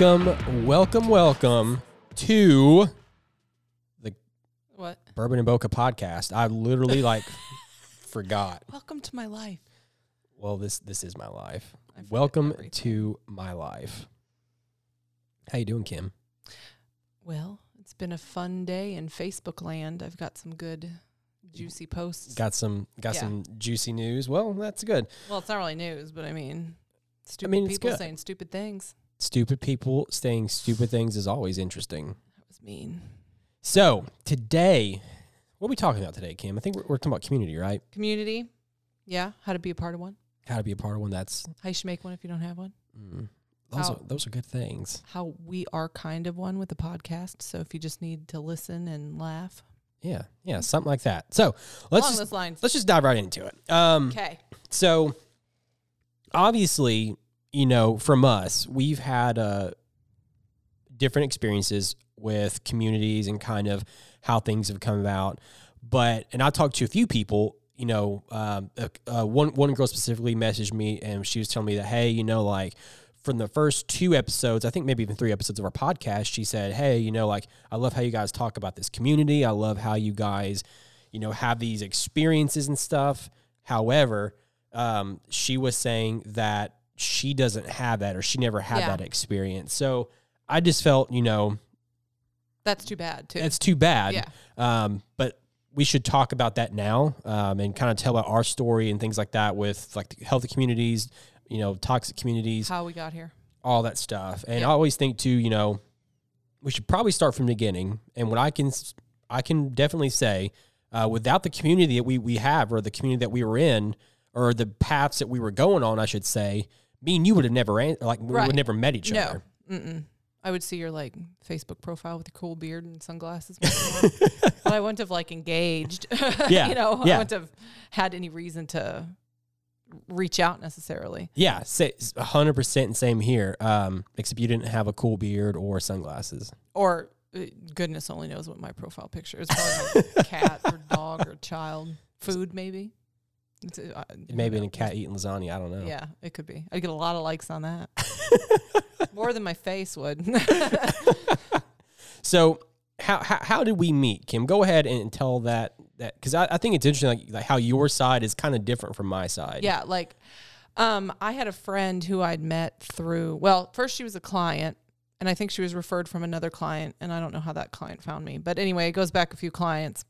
Welcome, welcome, welcome to the What? Bourbon and Bokeh podcast. I literally like forgot. Welcome to my life. Well, this this is my life. Welcome everything. to my life. How you doing, Kim? Well, it's been a fun day in Facebook land. I've got some good juicy posts. Got some got Yeah. some juicy news. Well, that's good. well, it's not really news, but I mean, stupid mean, it's people saying stupid things. Stupid people saying stupid things is always interesting. That was mean. So today, what are we talking about today, Kim? I think we're, we're talking about community, right? Community. Yeah. How to be a part of one. How to be a part of one. That's How you should make one if you don't have one. mm, those How- are those are good things. How we are kind of one with the podcast. So if you just need to listen and laugh. Yeah, yeah, something like that. So let's Along just let's just dive right into it. Um, Okay. so obviously, you know, from us, we've had uh, different experiences with communities and kind of how things have come about. But and I talked to a few people. You know, um, uh, one one girl specifically messaged me and she was telling me that, hey, you know, like from the first two episodes, I think maybe even three episodes of our podcast, she said, hey, you know, like I love how you guys talk about this community. I love how you guys, you know, have these experiences and stuff. However, um, she was saying that she doesn't have that or she never had Yeah. that experience. So I just felt, you know, That's too bad too. it's too bad. Yeah. Um, but we should talk about that now um, and kind of tell about our story and things like that with like the healthy communities, you know, toxic communities, How we got here. all that stuff. And Yeah. I always think too, you know, we should probably start from the beginning. And what I can, I can definitely say, uh, without the community that we we have or the community that we were in or the paths that we were going on, I should say, me and you would have never like we Right. would never met each No. other. Mm-mm. I would see your like Facebook profile with your cool beard and sunglasses. once in a while. but I wouldn't have like engaged. Yeah, you know, yeah. I wouldn't have had any reason to reach out necessarily. Yeah, a hundred percent same here. Um, except you didn't have a cool beard or sunglasses. Or uh, goodness only knows what my profile picture is. Probably cat or dog or child. Food maybe. It's, uh, It may have been a cat eating lasagna. I don't know. Yeah, it could be. I'd get a lot of likes on that. More than my face would. So how, how how did we meet, Kim? Go ahead and tell that that because I, I think it's interesting like, like how your side is kind of different from my side. Yeah, like um I had a friend who I'd met through well, first she was a client and I think she was referred from another client and I don't know how that client found me. But anyway, it goes back a few clients.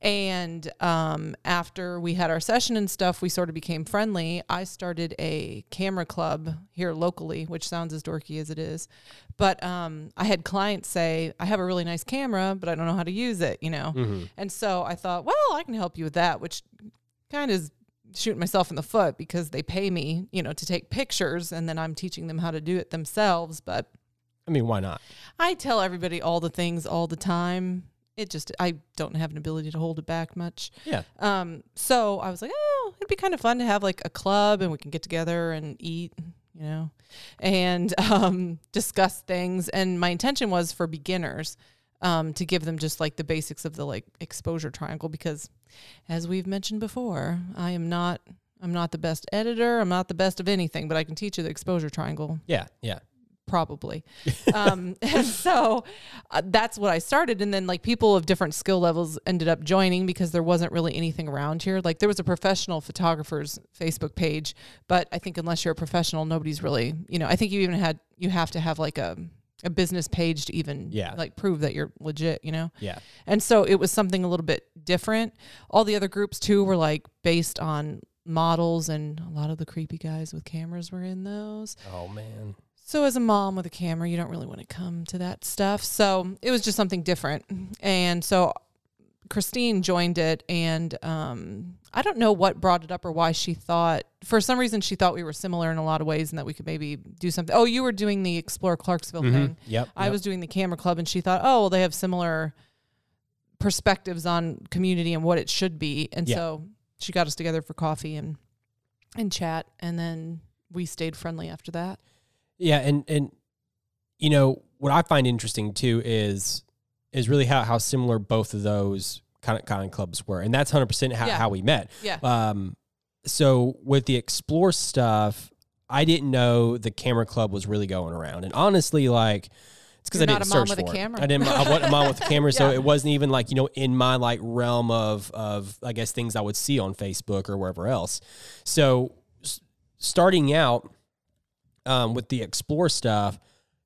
And um after we had our session and stuff, we sort of became friendly. I started a camera club here locally, which sounds as dorky as it is. But um I had clients say, I have a really nice camera, but I don't know how to use it, you know. Mhm. And so I thought, well, I can help you with that, which kind of is shooting myself in the foot because they pay me, you know, to take pictures and then I'm teaching them how to do it themselves. But I mean, why not? I tell everybody all the things all the time. It just, I don't have an ability to hold it back much. Yeah. Um, so I was like, oh, it'd be kind of fun to have like a club and we can get together and eat, you know, and um, discuss things. And my intention was for beginners um, to give them just like the basics of the like exposure triangle because, as we've mentioned before, I am not. I'm not the best editor. I'm not the best of anything, but I can teach you the exposure triangle Yeah. Yeah. Probably. um, and so uh, that's what I started. And then like people of different skill levels ended up joining because there wasn't really anything around here. Like there was a professional photographer's Facebook page, but I think unless you're a professional, nobody's really, you know, I think you even had, you have to have like a, a business page to even Yeah. like prove that you're legit, you know? Yeah. And so it was something a little bit different. All the other groups too were like based on models and a lot of the creepy guys with cameras were in those. Oh man. So as a mom with a camera, you don't really want to come to that stuff. So it was just something different. And so Christine joined it and um, I don't know what brought it up or why she thought for some reason she thought we were similar in a lot of ways and that we could maybe do something. Oh, you were doing the Explore Clarksville Mhm. thing. Yep. I yep. was doing the camera club and she thought, "Oh, well they have similar perspectives on community and what it should be." And Yeah. so she got us together for coffee and and chat and then we stayed friendly after that. Yeah, and and you know what I find interesting too is is really how how similar both of those kind of kind of clubs were, and that's hundred percent how Yeah. how we met. Yeah. Um, so with the explore stuff, I didn't know the camera club was really going around. And honestly, like it's because I didn't not a mom search with a for it. camera. I didn't. I wasn't a mom with a camera, so it wasn't even like you know in my like realm of of I guess things I would see on Facebook or wherever else. So s- starting out um, with the explore stuff,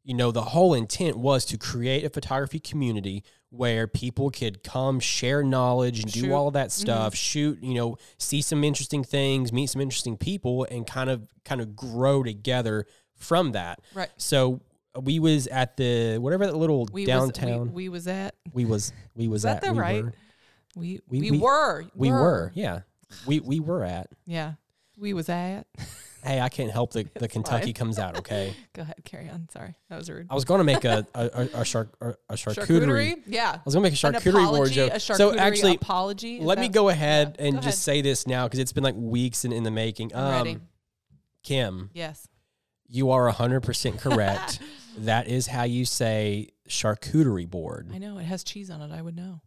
you know, the whole intent was to create a photography community where people could come share knowledge and Shoot. do all that stuff, shoot, you know, see some interesting things, meet some interesting people and kind of kind of grow together from that. Right. So we was at the whatever that little We downtown Was, we, we was at. we was we was that at the we right? were We We- we, we- were. we were yeah we we were at Yeah. We was at. hey I can't help the the Kentucky fine. comes out okay Go ahead, carry on. Sorry, that was rude. I was going to make a a, a, a, shark, a, a charcuterie. Yeah. I was gonna make a charcuterie board apology, joke. A charcuterie So actually, apology. Is let me go ahead yeah, and go just say this now because it's been like weeks in, in the making. I'm ready. Um, Kim, Yes. you are hundred percent correct. that is how you say charcuterie board. I know it has cheese on it. I would know.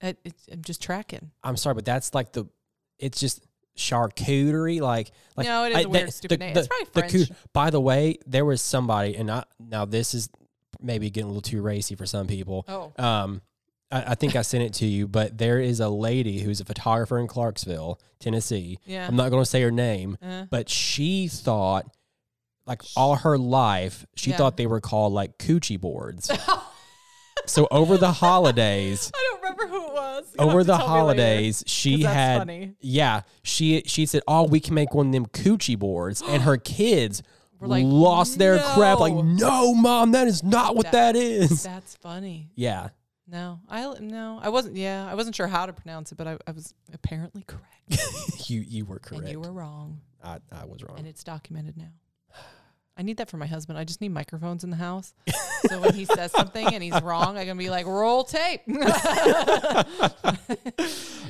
It, it's, I'm just tracking. I'm sorry, but that's like the. It's just charcuterie, like like. no, it is I- a weird, the- stupid the- name. the- it's probably the French. coo- by the way, there was somebody, and I now this is maybe getting a little too racy for some people. oh, Um, I, I think I sent it to you, but there is a lady who's a photographer in Clarksville, Tennessee. yeah. I'm not going to say her name, Uh, but she thought, like all her life, she Yeah. thought they were called like coochie boards. so over the holidays, I don't remember who it was. You'll over the later, holidays, she had funny. yeah, she she said, "Oh, we can make one of them coochie boards," and her kids We're like, lost their crap. Like, "No." no, mom, that is not what That- that is. That's funny. Yeah, No, I no, I wasn't. Yeah, I wasn't sure how to pronounce it, but I, I was apparently correct, you you were correct. and you were wrong, I, I was wrong. and it's documented now. I need that for my husband. I just need microphones in the house, so when he says something and he's wrong, I can be like, "Roll tape."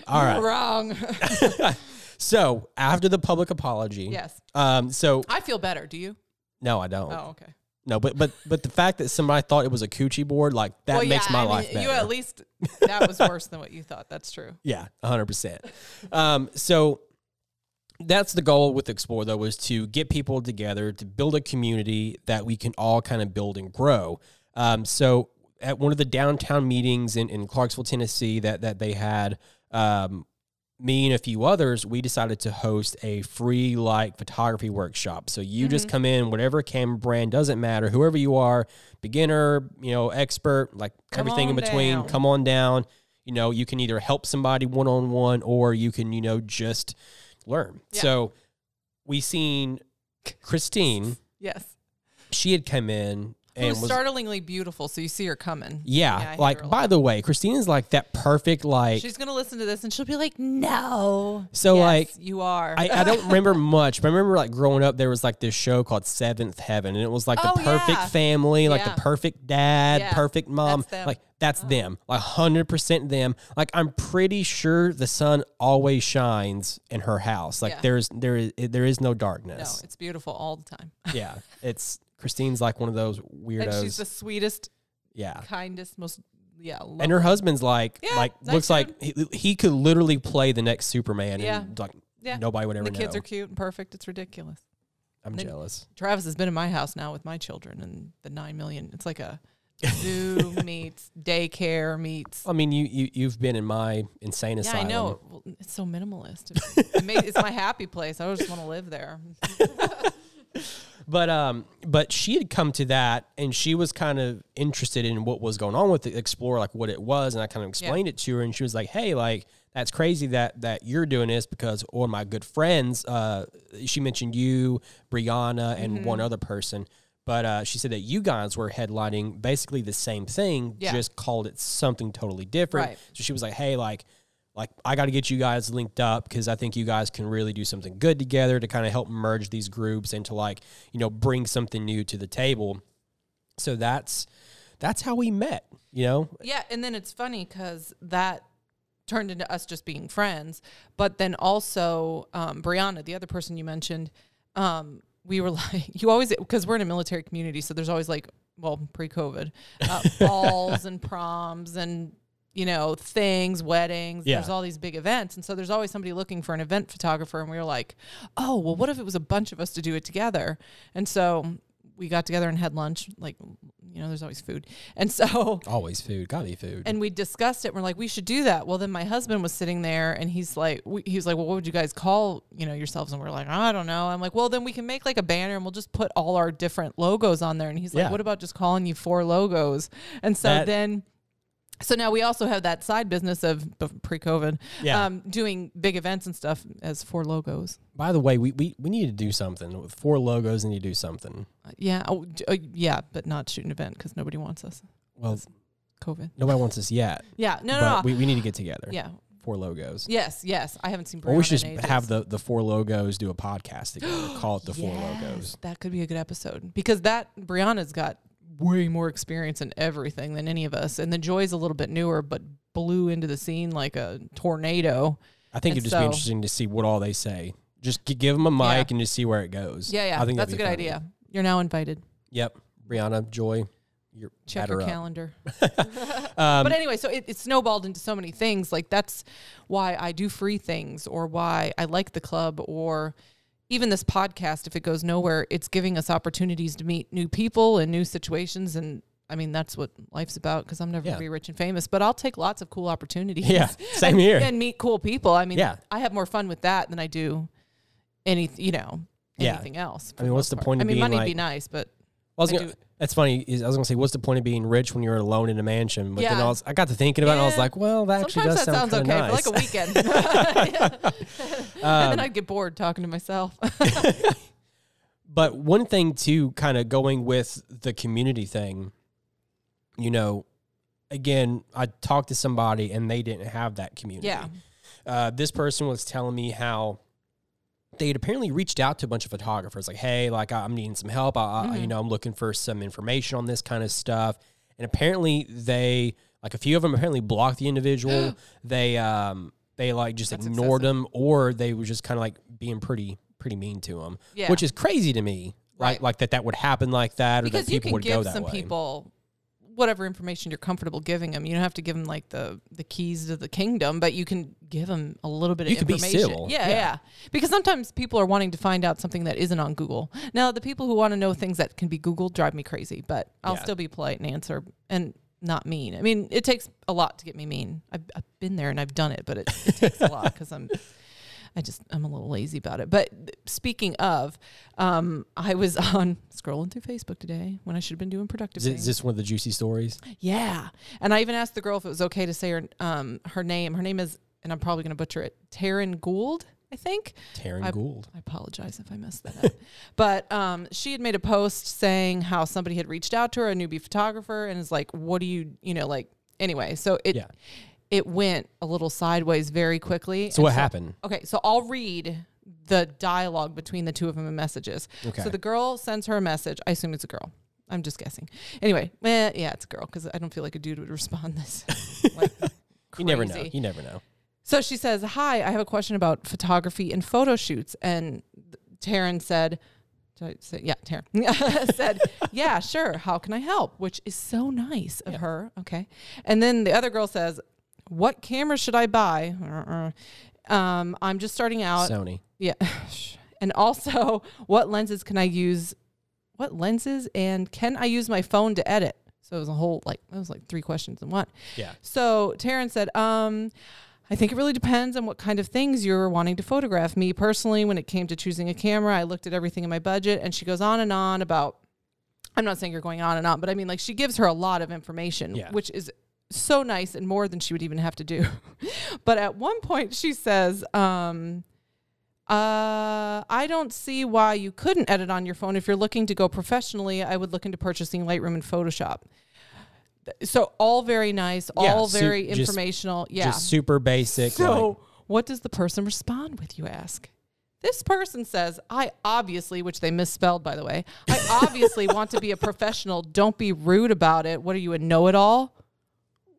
All right. Wrong. So after the public apology, yes, Um. So I feel better. Do you? no, I don't. Oh, okay. No, but but but the fact that somebody thought it was a coochie board, like that Well, makes yeah, my I mean, life better. You at least that was worse than what you thought. That's true. Yeah, hundred percent. Um, so that's the goal with Explore, though, was to get people together to build a community that we can all kind of build and grow. Um, so at one of the downtown meetings in, in Clarksville, Tennessee, that that they had, um, me and a few others, we decided to host a free like photography workshop. So you just come in, whatever camera brand doesn't matter, whoever you are, beginner, you know, expert, like Come everything in between, down. come on down. You know, you can either help somebody one on one or you can, you know, just learn. Yeah. So we seen Christine, Yes. she had come in It and was was startlingly beautiful. So you see her coming. yeah, I hear like by the way, Christina's like that perfect like She's gonna listen to this and she'll be like, "No." So, Yes, like, you are. I, I don't remember much, but I remember like growing up, there was like this show called Seventh Heaven, and it was like Oh, the perfect yeah. family, like Yeah. the perfect dad, Yeah, perfect mom. that's them. Like that's uh-huh. them, like hundred percent them. Like I'm pretty sure the sun always shines in her house. Like Yeah. there's there is there is no darkness. no, darkness. it's beautiful all the time. yeah, it's Christine's like one of those weirdos. And she's the sweetest, yeah. kindest, most yeah. And her husband's like, Yeah, like nice looks like he, he could literally play the next Superman, Yeah. and like Yeah. nobody would ever know. the kids know. are cute and perfect. It's ridiculous. I'm then- jealous. Travis has been in my house now with my children and the nine million. It's like a zoo meets daycare meets. I mean, you you you've been in my insane Yeah, asylum. I know. Well, it's so minimalist. It, it it's my happy place. I just want to live there. But um, but she had come to that, and she was kind of interested in what was going on with the Explorer, like what it was, and I kind of explained it to her, and she was like, "Hey, like that's crazy that that you're doing this because one of my good friends, uh, she mentioned you, Brianna, and Mm-hmm. one other person." But uh, she said that you guys were headlining basically the same thing, Yeah. just called it something totally different. Right. So she was like, "Hey, like, like I got to get you guys linked up because I think you guys can really do something good together to kind of help merge these groups and to like you know bring something new to the table. So that's that's how we met. You know, Yeah, and then it's funny because that turned into us just being friends. But then also um, Brianna, the other person you mentioned, um, we were like, you always because we're in a military community, so there's always like, well, pre-COVID, uh, balls and proms and you know, things, weddings. Yeah. There's all these big events. And so there's always somebody looking for an event photographer. And we were like, oh, well, what if it was a bunch of us to do it together? And so we got together and had lunch. Like, you know, there's always food. And so Always food. Gotta be food. and we discussed it. We're like, we should do that. Well, then my husband was sitting there, and he's like, we, he was like, well, what would you guys call you know yourselves? And we're like, I don't know. I'm like, well, then we can make like a banner, and we'll just put all our different logos on there. And he's like, Yeah. what about just calling you four logos? And so That- then. So now we also have that side business of pre-COVID, Yeah. um, doing big events and stuff as four logos. By the way, we, we, we need to do something with four logos. And you do something. Uh, Yeah, oh, uh, yeah, but not shoot an event because nobody wants us. Well, COVID. nobody wants us yet. Yeah, no, no, but no. We, we need to get together. yeah, Four logos. yes, yes. I haven't seen. Or we should have the, the four logos do a podcast together. Call it the four logos. That could be a good episode because that Brianna's got way more experience in everything than any of us, and the Joy's a little bit newer, but blew into the scene like a tornado. I think And it'd just be interesting to see what all they say. Just give them a mic Yeah. and just see where it goes. Yeah, yeah, I think that's a good funny. idea. You're now invited. Yep. Brianna, Joy, you're Check your calendar. Um, but anyway, so it, it snowballed into so many things. Like that's why I do free things, or why I like the club, or even this podcast. If it goes nowhere, it's giving us opportunities to meet new people and new situations. And I mean, that's what life's about. Because I'm never Yeah. gonna be rich and famous, but I'll take lots of cool opportunities. Yeah, same here. And meet cool people. I mean, Yeah. I have more fun with that than I do any, you know, Yeah. anything else. I mean, what's the part. point I mean, money'd be nice, but I was I gonna, do- that's funny. Is I was gonna say, what's the point of being rich when you're alone in a mansion? But then I was, I got to thinking about it. and I was like, well, that actually does that sound sounds okay nice. for like a weekend. and Um, then I'd get bored talking to myself. But one thing too, kind of going with the community thing, you know, again, I talked to somebody and they didn't have that community. yeah. Uh, this person was telling me how they had apparently reached out to a bunch of photographers, like, "Hey, like I'm needing some help. I, I you know, I'm looking for some information on this kind of stuff." And apparently, they like a few of them apparently blocked the individual. they um they like just That's ignored excessive. them, or they were just kind of like being pretty pretty mean to them, Yeah. which is crazy to me. Like Right. like that that would happen like that, or because that people would go that some way. people whatever information you're comfortable giving them. You don't have to give them like the the keys to the kingdom, but you can give them a little bit You of information. Yeah, yeah. yeah, Because sometimes people are wanting to find out something that isn't on Google. Now, the people who want to know things that can be Googled drive me crazy, but I'll Yeah. still be polite and answer and not mean. I mean, it takes a lot to get me mean. I've, I've been there and I've done it, but it, it takes a lot because I'm. I just I'm a little lazy about it. But speaking of, um, I was on scrolling through Facebook today when I should have been doing productive Is, it- things. is this one of the juicy stories? Yeah, and I even asked the girl if it was okay to say her um her name. Her name is, and I'm probably going to butcher it, Taryn Gould, I think. Taryn I- Gould. I apologize if I messed that up. but um, she had made a post saying how somebody had reached out to her, a newbie photographer, and is like, "What do you, you know, like?" Anyway, so it Yeah. It went a little sideways very quickly. So and what happened? Okay, so I'll read the dialogue between the two of them and messages. Okay. So the girl sends her a message. I assume it's a girl. I'm just guessing. Anyway, eh, yeah, it's a girl because I don't feel like a dude would respond this. like, you never know. You never know. So she says, "Hi, I have a question about photography and photo shoots." And Taryn said, did I say, "Yeah, Taryn said, yeah, sure. How can I help?" Which is so nice of Yeah. her. Okay. And then the other girl says, "What camera should I buy?" Uh-uh. Um, I'm just starting out. Sony. Yeah. And also, what lenses can I use? What lenses and can I use my phone to edit? So it was a whole like that was like three questions in one. Yeah. So Taryn said, um, I think it really depends on what kind of things you're wanting to photograph. Me personally, when it came to choosing a camera, I looked at everything in my budget and she goes on and on about I'm not saying you're going on and on, but I mean like she gives her a lot of information, Yeah. which is so nice and more than she would even have to do. but at one point she says, um, uh, I don't see why you couldn't edit on your phone. If you're looking to go professionally, I would look into purchasing Lightroom and Photoshop. So all very nice, Yeah, all su- very just- informational. Yeah. Just super basic. so like- what does the person respond with, you ask? This person says, I obviously, which they misspelled by the way, I obviously want to be a professional. Don't be rude about it. What are you, a know it all?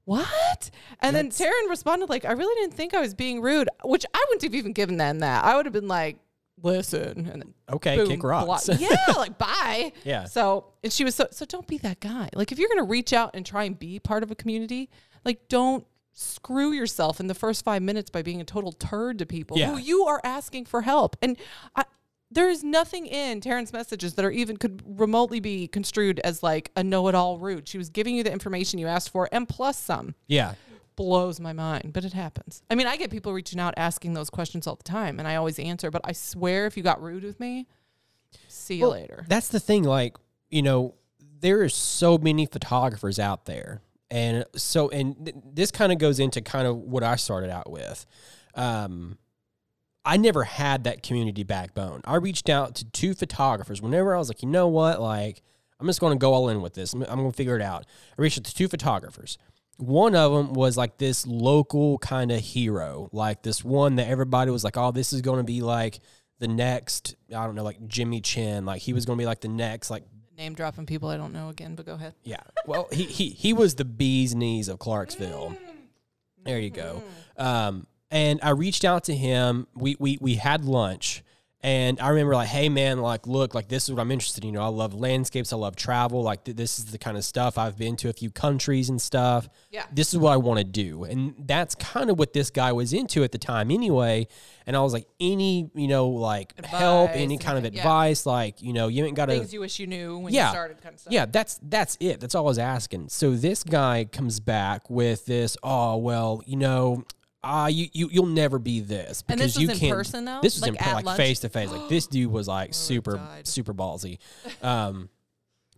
What? And That's- then Taryn responded like, I really didn't think I was being rude, which I wouldn't have even given them that. I would have been like, listen, and then okay, boom, kick rocks. block. yeah, like bye. Yeah. So and she was so so don't be that guy. Like if you're gonna reach out and try and be part of a community, like don't screw yourself in the first five minutes by being a total turd to people Yeah. who you are asking for help. And I, there is nothing in Taryn's messages that are even could remotely be construed as like a know-it-all rude. She was giving you the information you asked for and plus some. Yeah. Blows my mind, but it happens. I mean, I get people reaching out asking those questions all the time, and I always answer. But I swear, if you got rude with me, see you Well, later. That's the thing. Like, you know, there are so many photographers out there. And so, and th- this kind of goes into kind of what I started out with. Um, I never had that community backbone. I reached out to two photographers whenever I was like, you know what? Like, I'm just going to go all in with this. I'm, I'm going to figure it out. I reached out to two photographers. One of them was like this local kind of hero, like this one that everybody was like, oh, this is going to be like the next, I don't know, like Jimmy Chin. Like he was going to be like the next, like, Name dropping people I don't know again, but go ahead. yeah. Well, he, he, he was the bee's knees of Clarksville. There you go. Um, and I reached out to him. We, we, we had lunch. And I remember like, hey man, like, look, like this is what I'm interested in. You know, I love landscapes. I love travel. Like th- this is the kind of stuff I've been to a few countries and stuff. Yeah. This is what I want to do. And that's kind of what this guy was into at the time anyway. And I was like, any, you know, like help, any kind of anything, yeah. advice, like, you know, you ain't got to Things you wish you knew when Yeah. you started, kind of stuff. yeah, that's that's it. That's all I was asking. So this guy comes back with this. Oh well, you know, ah, you you you'll never be this because And this you was in can't. person, though? This was Like, in at like lunch? face to face. Like this dude was like super died. super ballsy. Um,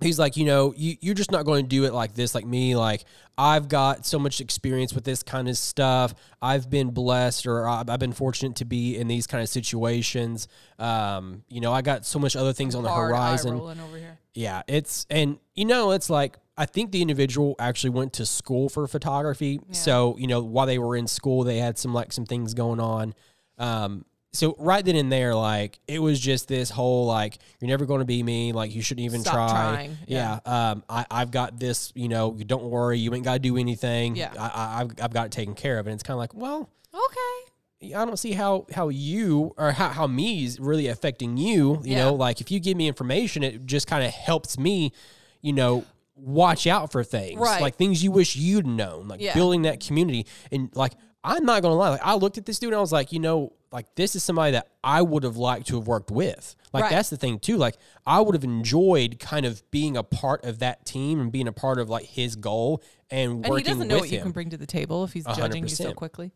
he's like, you know, you you're just not going to do it like this, like me. Like I've got so much experience with this kind of stuff. I've been blessed, or I've I've been fortunate to be in these kind of situations. Um, you know, I got so much other things on the Hard eye horizon. rolling over here. Yeah, it's and you know it's like I think the individual actually went to school for photography. So you know while they were in school, they had some like some things going on. Um, so right then and there, like it was just this whole like you're never going to be me. Like you shouldn't even Stop try. trying. Yeah. Um, I I've got this. You know, don't worry. You ain't got to do anything. Yeah. I, I I've I've got it taken care of. And it's kind of like well. Okay. I don't see how how you or how, how me is really affecting you. You Yeah. know, like if you give me information, it just kind of helps me, you know, watch out for things. Right. Like things you wish you'd known, like Yeah. building that community. And like I'm not gonna lie, like I looked at this dude and I was like, you know, like this is somebody that I would have liked to have worked with. Like Right. that's the thing too. Like I would have enjoyed kind of being a part of that team and being a part of like his goal and, working with him And he doesn't know what you can bring to the table if he's A hundred judging you so quickly.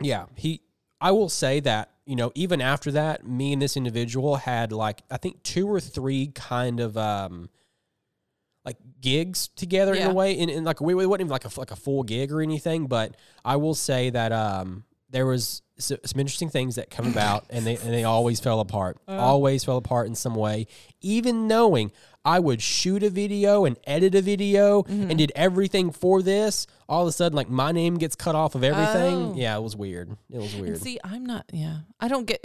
Yeah, he. I will say that you know even after that, me and this individual had like I think two or three kind of um like gigs together in a way. And, and like we, we wasn't even like a like a full gig or anything, but I will say that um there was some interesting things that come about, and they and they always fell apart. Uh. always fell apart in some way, even knowing. I would shoot a video and edit a video Mm-hmm. and did everything for this. All of a sudden, like my name gets cut off of everything. Oh. Yeah, it was weird. It was weird. And see, I'm not. Yeah, I don't get.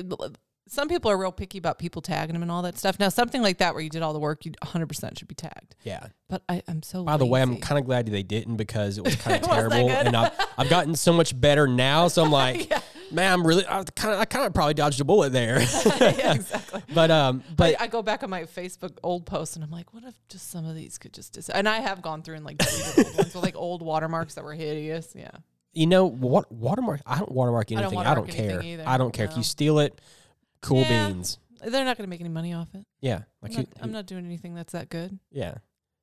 Some people are real picky about people tagging them and all that stuff. Now, something like that where you did all the work, you 100 percent should be tagged. Yeah. But I, I'm so. By the way, I'm kind of glad they didn't because it was kind of It wasn't that terrible, and I've I've gotten so much better now. So I'm like, man, I'm really I kind of I kind of probably dodged a bullet there. yeah, exactly. but um, but I, I go back on my Facebook old posts and I'm like, what if just some of these could just dis-? And I have gone through and like deleted old ones with like old watermarks that were hideous. Yeah. you know what watermark? I don't watermark don't anything. I don't, watermark care. either. I don't care if you steal it. Cool Yeah. beans. They're not going to make any money off it. Yeah, like I'm who, not, I'm not doing anything that's that good. yeah.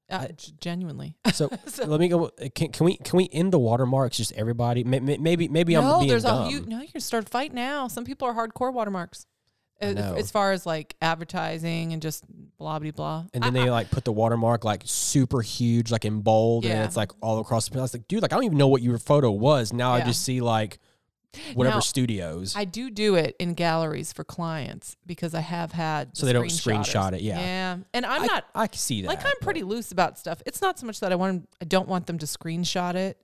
Uh, g- genuinely. So, let me go. Can, can we can we end the watermarks? Just everybody. May- may- Maybe maybe I'm being there's dumb. a you. No, you can start a fight now. Some people are hardcore watermarks. I Uh, know. As far as like advertising and just blah blah blah. and then they like put the watermark like super huge, like in bold, and Yeah. it's like all across the. I was like, dude, like I don't even know what your photo was. Now I Yeah. just see like whatever Now, studios. I do do it in galleries for clients because I have had So they don't screenshot it, yeah. Yeah, and I'm I, not I can see that. like I'm but- pretty loose about stuff. It's not so much that I want I don't want them to screenshot it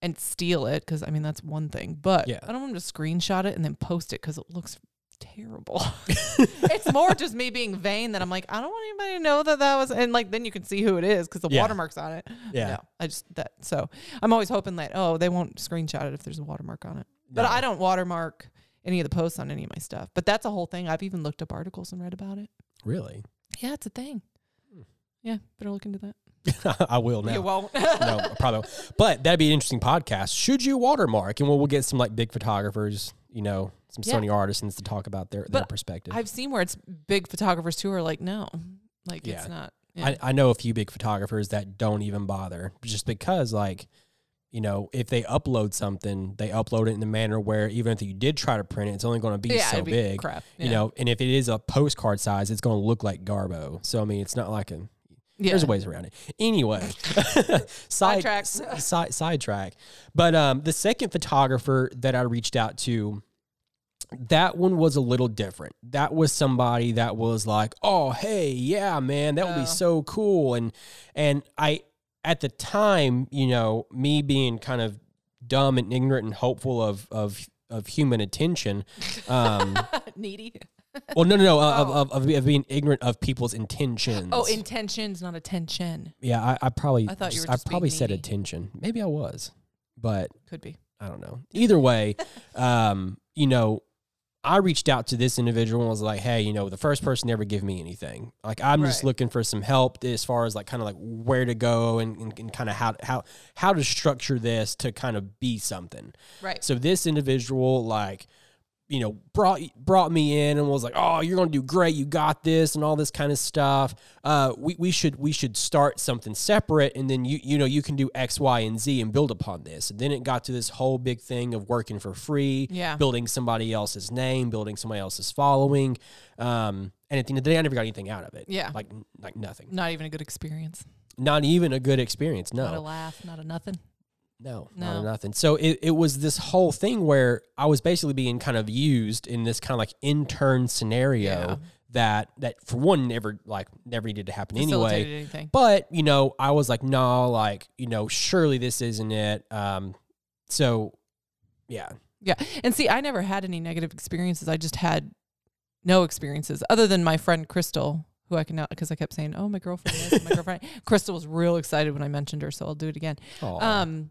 and steal it because I mean that's one thing, but Yeah. I don't want them to screenshot it and then post it because it looks terrible. it's more just me being vain that I'm like I don't want anybody to know that that was and like then you can see who it is because the Yeah. watermark's on it. Yeah. No, I just that so I'm always hoping that oh they won't screenshot it if there's a watermark on it. But No. I don't watermark any of the posts on any of my stuff. But that's a whole thing. I've even looked up articles and read about it. Really? Yeah, it's a thing. Hmm. Yeah, better look into that. I will now. You won't. no, probably. won't. But that'd be an interesting podcast. Should you watermark? And we'll, we'll get some like big photographers, you know, some Yeah. Sony artisans to talk about their, their perspective. I've seen where it's big photographers too are like, no, like Yeah. it's not. Yeah. I, I know a few big photographers that don't even bother just because, like, you know, if they upload something, they upload it in a manner where even if you did try to print it, it's only going to be yeah, so be big. crap. You know, and if it is a postcard size, it's going to look like Garbo. So I mean, it's not like a. yeah. There's ways around it. Anyway, side Sidetrack. s- side sidetrack. But um, the second photographer that I reached out to, that one was a little different. That was somebody that was like, "Oh, hey, yeah, man, that would Oh. be so cool." And and I at the time, you know, me being kind of dumb and ignorant and hopeful of of of human attention. Um, needy. well, no, no, no, of, Oh. of, of, of being ignorant of people's intentions. Oh, intentions, not attention. Yeah, I, I probably I thought you just- were just I probably said needy. attention. Maybe I was, but Could be. I don't know. Either way, um, you know, I reached out to this individual and was like, "Hey, you know, the first person to ever give me anything. Like, I'm just looking for some help as far as like kind of like where to go and, and, and kind of how how how to structure this to kind of be something." Right. So this individual, like, you know, brought brought me in and was like, "Oh, you're gonna do great. You got this," and all this kind of stuff. Uh, we, we should we should start something separate, and then you you know you can do X, Y, and Z and build upon this. And then it got to this whole big thing of working for free, Yeah. building somebody else's name, building somebody else's following. Um, and at the end of the day, I never got anything out of it. Yeah. like like nothing. Not even a good experience. Not even a good experience. No, Not a laugh. Not a nothing. No, not No. nothing. So it, it was this whole thing where I was basically being kind of used in this kind of like intern scenario Yeah. that that for one never like never needed to happen anyway. Anything. But you know, I was like, no, like you know, surely this isn't it. Um, so yeah, Yeah. And see, I never had any negative experiences. I just had no experiences other than my friend Crystal, who I can now, because I kept saying, oh, my girlfriend is, my girlfriend. Crystal was real excited when I mentioned her, so I'll do it again. Aw. Um,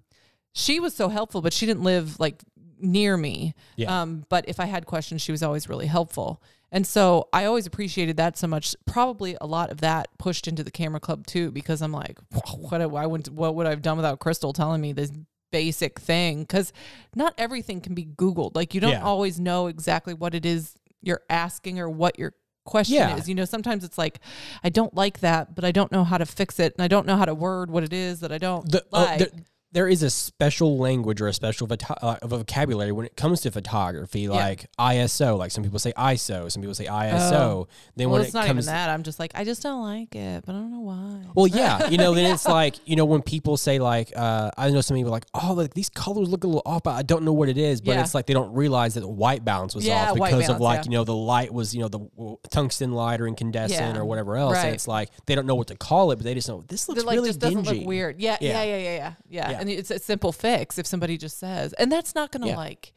she was so helpful, but she didn't live like near me. Yeah. Um, but if I had questions, she was always really helpful. And so I always appreciated that so much. Probably a lot of that pushed into the camera club too, because I'm like, what I wouldn't, what would I have done without Crystal telling me this basic thing? Because not everything can be Googled. Like you don't Yeah. always know exactly what it is you're asking or what your question Yeah. is. You know, sometimes it's like, I don't like that, but I don't know how to fix it, and I don't know how to word what it is that I don't the, uh, like. There, is a special language or a special photo- uh, vocabulary when it comes to photography, like ISO. Like some people say ISO, some people say ISO. Oh. Then well, when it's it not comes, even that. I'm just like, I just don't like it, but I don't know why. Well, yeah, you know, then it's like you know when people say like uh, I know some people are like oh like these colors look a little off, but I don't know what it is. But Yeah. it's like they don't realize that the white balance was Yeah, off because of like yeah. you know the light was you know the tungsten light or incandescent Yeah, or whatever else, right. and it's like they don't know what to call it, but they just know this looks It like really just doesn't dingy. look weird. Yeah, Yeah. yeah, yeah, yeah, yeah, yeah. Yeah. And it's a simple fix if somebody just says, and that's not going to Yeah. like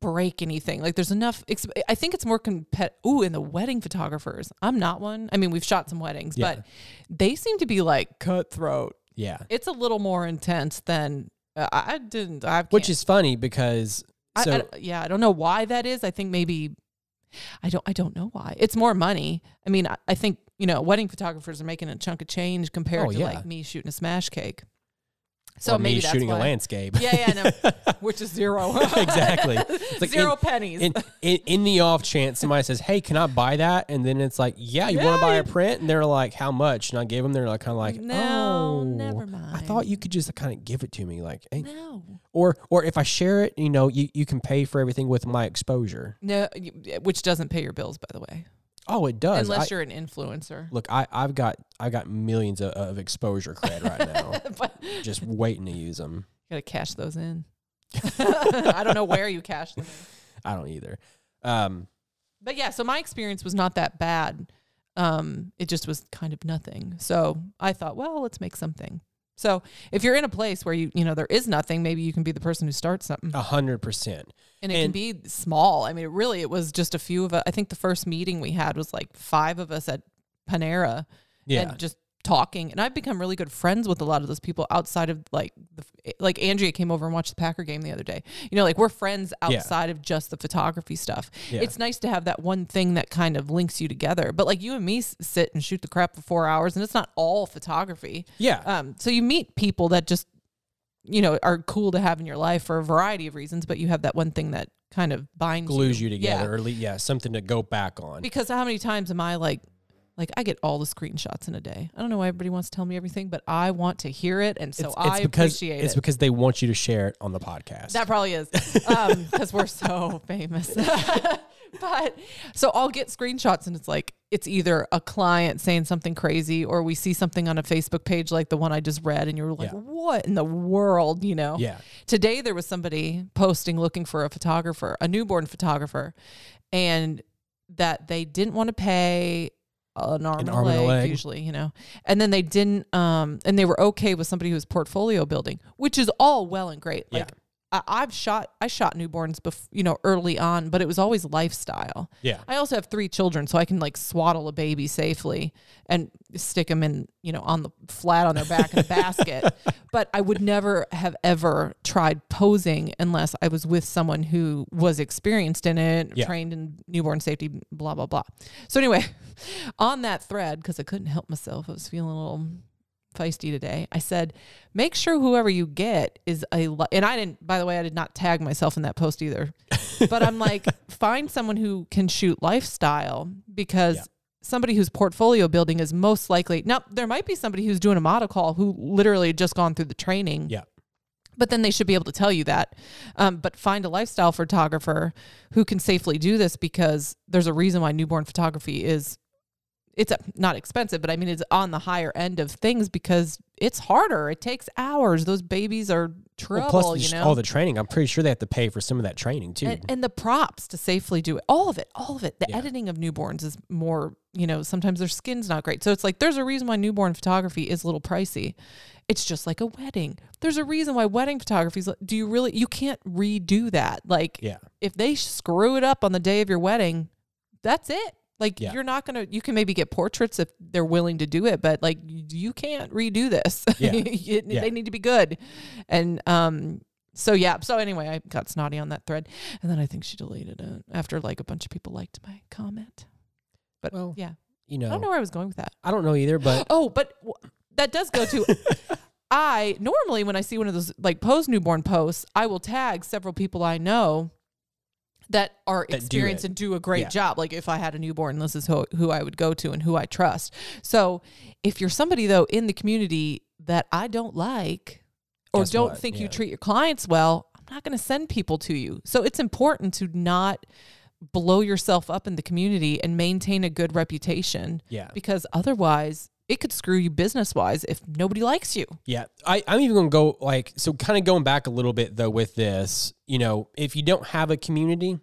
break anything. Like there's enough. Ex- I think it's more compet. Ooh, in the wedding photographers, I'm not one. I mean, we've shot some weddings, Yeah. but they seem to be like cutthroat. Yeah, It's a little more intense than uh, I didn't. I which is funny because I- I, yeah, I don't know why that is. I think maybe I don't I don't know why. It's more money. I mean, I, I think, you know, wedding photographers are making a chunk of change compared Oh, to yeah. like me shooting a smash cake. So or maybe me that's shooting why. a landscape. Yeah, yeah, no, which is zero. exactly. Like zero in- pennies. in, in in the off chance somebody says, "Hey, can I buy that?" and then it's like, "Yeah, you want to buy a print?" and they're like, "How much?" and I gave them, they're like, kind of like, No, "Oh, never I thought you could just kind of give it to me, like, hey. no. or or if I share it, you know, you you can pay for everything with my exposure. No, which doesn't pay your bills by the way. Oh, it does. Unless I- you're an influencer. look, I I've got I've got millions of, of exposure cred right now, but just waiting to use them. You got to cash those in. I don't know where you cash them. in. I don't either. Um, But yeah, so my experience was not that bad. Um, it just was kind of nothing. So I thought, well, let's make something. So if you're in a place where you you know there is nothing, maybe you can be the person who starts something, a hundred percent. and it can be small. I mean, really it was just a few of us. I think the first meeting we had was like five of us at Panera, Yeah. and just talking and I've become really good friends with a lot of those people outside of like the like Andrea came over and watched the Packer game the other day. You know, like we're friends Yeah. outside of just the photography stuff. Yeah. It's nice to have that one thing that kind of links you together. But like you and me s- sit and shoot the crap for 4 hours and it's not all photography. Yeah. Um so you meet people that just you know are cool to have in your life for a variety of reasons, but you have that one thing that kind of binds Glues you Yeah together, or at yeah, something to go back on. because how many times am I like, like I get all the screenshots in a day. I don't know why everybody wants to tell me everything, but I want to hear it, and so it's, I it's because appreciate it's it. It's because they want you to share it on the podcast. that probably is um, because we're so famous. but so I'll get screenshots, and it's like it's either a client saying something crazy, or we see something on a Facebook page like the one I just read, and you're like, Yeah. "What in the world?" You know? yeah. Today there was somebody posting looking for a photographer, a newborn photographer, and that they didn't want to pay an arm, and, arm a and a leg, usually, you know. And then they didn't um and they were okay with somebody who was portfolio building, which is all well and great. Yeah. Like I, I've shot I shot newborns bef- you know early on, but it was always lifestyle. Yeah. I also have three children, so I can like swaddle a baby safely and stick them in, you know, on the flat on their back in a basket. But I would never have ever tried posing unless I was with someone who was experienced in it, Yeah. trained in newborn safety, blah blah blah. So anyway, on that thread, because I couldn't help myself, I was feeling a little feisty today. I said, make sure whoever you get is a, li- and I didn't, by the way, I did not tag myself in that post either. but I'm like, find someone who can shoot lifestyle because Yeah. somebody who's portfolio building is most likely, now there might be somebody who's doing a model call who literally had just gone through the training. Yeah. But then they should be able to tell you that. Um, but find a lifestyle photographer who can safely do this because there's a reason why newborn photography is it's not expensive, but I mean it's on the higher end of things because it's harder. It takes hours. Those babies are trouble, Well, plus you know. all the training. I'm pretty sure they have to pay for some of that training too. and, and the props to safely do it. All of it, all of it. The Yeah. editing of newborns is more, you know, sometimes their skin's not great. So it's like there's a reason why newborn photography is a little pricey. It's just like a wedding. There's a reason why wedding photography is. Do you really? You can't redo that. Like yeah. if they screw it up on the day of your wedding, that's it. Like Yeah. you're not gonna. You can maybe get portraits if they're willing to do it, but like you can't redo this. Yeah. It- Yeah. They need to be good, and um. So yeah. So anyway, I got snotty on that thread, and then I think she deleted it after like a bunch of people liked my comment. But Well, yeah, You know, I don't know where I was going with that. I don't know either, but Oh, but w- that does go to. I normally when I see one of those like pose newborn posts, I will tag several people I know that are do experienced it. and do a great Yeah. job. Like if I had a newborn, this is who who I would go to and who I trust. So if you're somebody though in the community that I don't like or Guess don't what? think you treat your clients well, I'm not going to send people to you. So it's important to not blow yourself up in the community and maintain a good reputation yeah. because otherwise it could screw you business wise if nobody likes you. Yeah, I, I'm even gonna go like so. Kind of going back a little bit though with this, you know, if you don't have a community,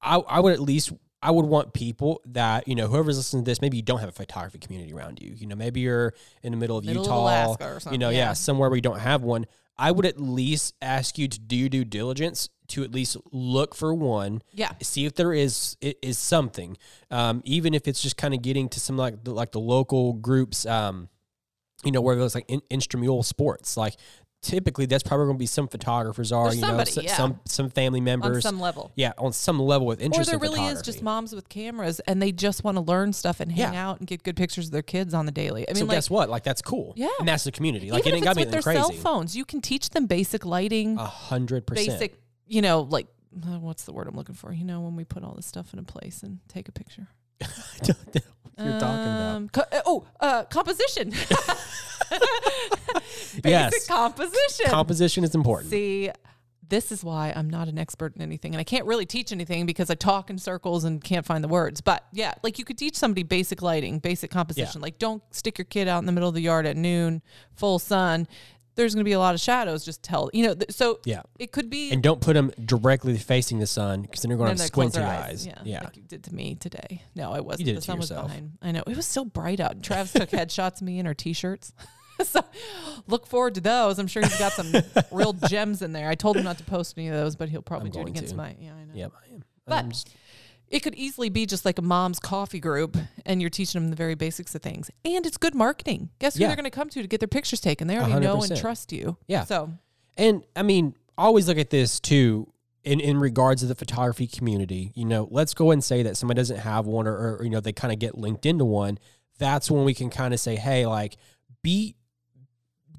I, I would at least I would want people that you know whoever's listening to this. Maybe you don't have a photography community around you. You know, maybe you're in the middle of Middle of Utah, Alaska or You know, yeah. yeah. somewhere where you don't have one. I would at least ask you to do due diligence to at least look for one Yeah. see if there is is something, um, even if it's just kind of getting to some like the, like the local groups, um, you know, where there's like in, intramural sports. Like typically, that's probably going to be some photographers are, There's you somebody, know, yeah. some some family On members, some level. yeah, on some level with interest Or there in really is just moms with cameras and they just want to learn stuff and hang Yeah. out and get good pictures of their kids on the daily. I mean, so like, guess what? Like that's cool. Yeah. and that's the community. Like even it ain't got it's to be with their cell phones, you can teach them basic lighting, A hundred percent. basic, you know, like uh, what's the word I'm looking for? You know, when we put all this stuff in a place and take a picture. I don't know what you're talking about. Um, co- uh, oh, uh, composition. Basic Yes. composition. Composition is important. See, this is why I'm not an expert in anything, and I can't really teach anything because I talk in circles and can't find the words. But yeah, like you could teach somebody basic lighting, basic composition. Like don't stick your kid out in the middle of the yard at noon, full sun. There's going to be a lot of shadows. Just tell you know. Th- so Yeah. it could be. and don't put them directly facing the sun because then you're going to squint your their eyes. Yeah, Yeah. like you did to me today. No, I wasn't. did the sun was behind. I know it was so bright out. Travis took headshots of me in our t-shirts. so look forward to those. I'm sure he's got some real gems in there. I told him not to post any of those, but he'll probably I'm do it against to. my. Yeah, I know. Yep, I am. But- it could easily be just like a mom's coffee group and you're teaching them the very basics of things. And it's good marketing. Guess who Yeah. they're going to come to to get their pictures taken? They already know and trust you. Yeah. So, And I mean, always look at this too in, in regards to the photography community. You know, let's go and say that somebody doesn't have one or, or you know, they kind of get linked into one. That's when we can kind of say, hey, like, be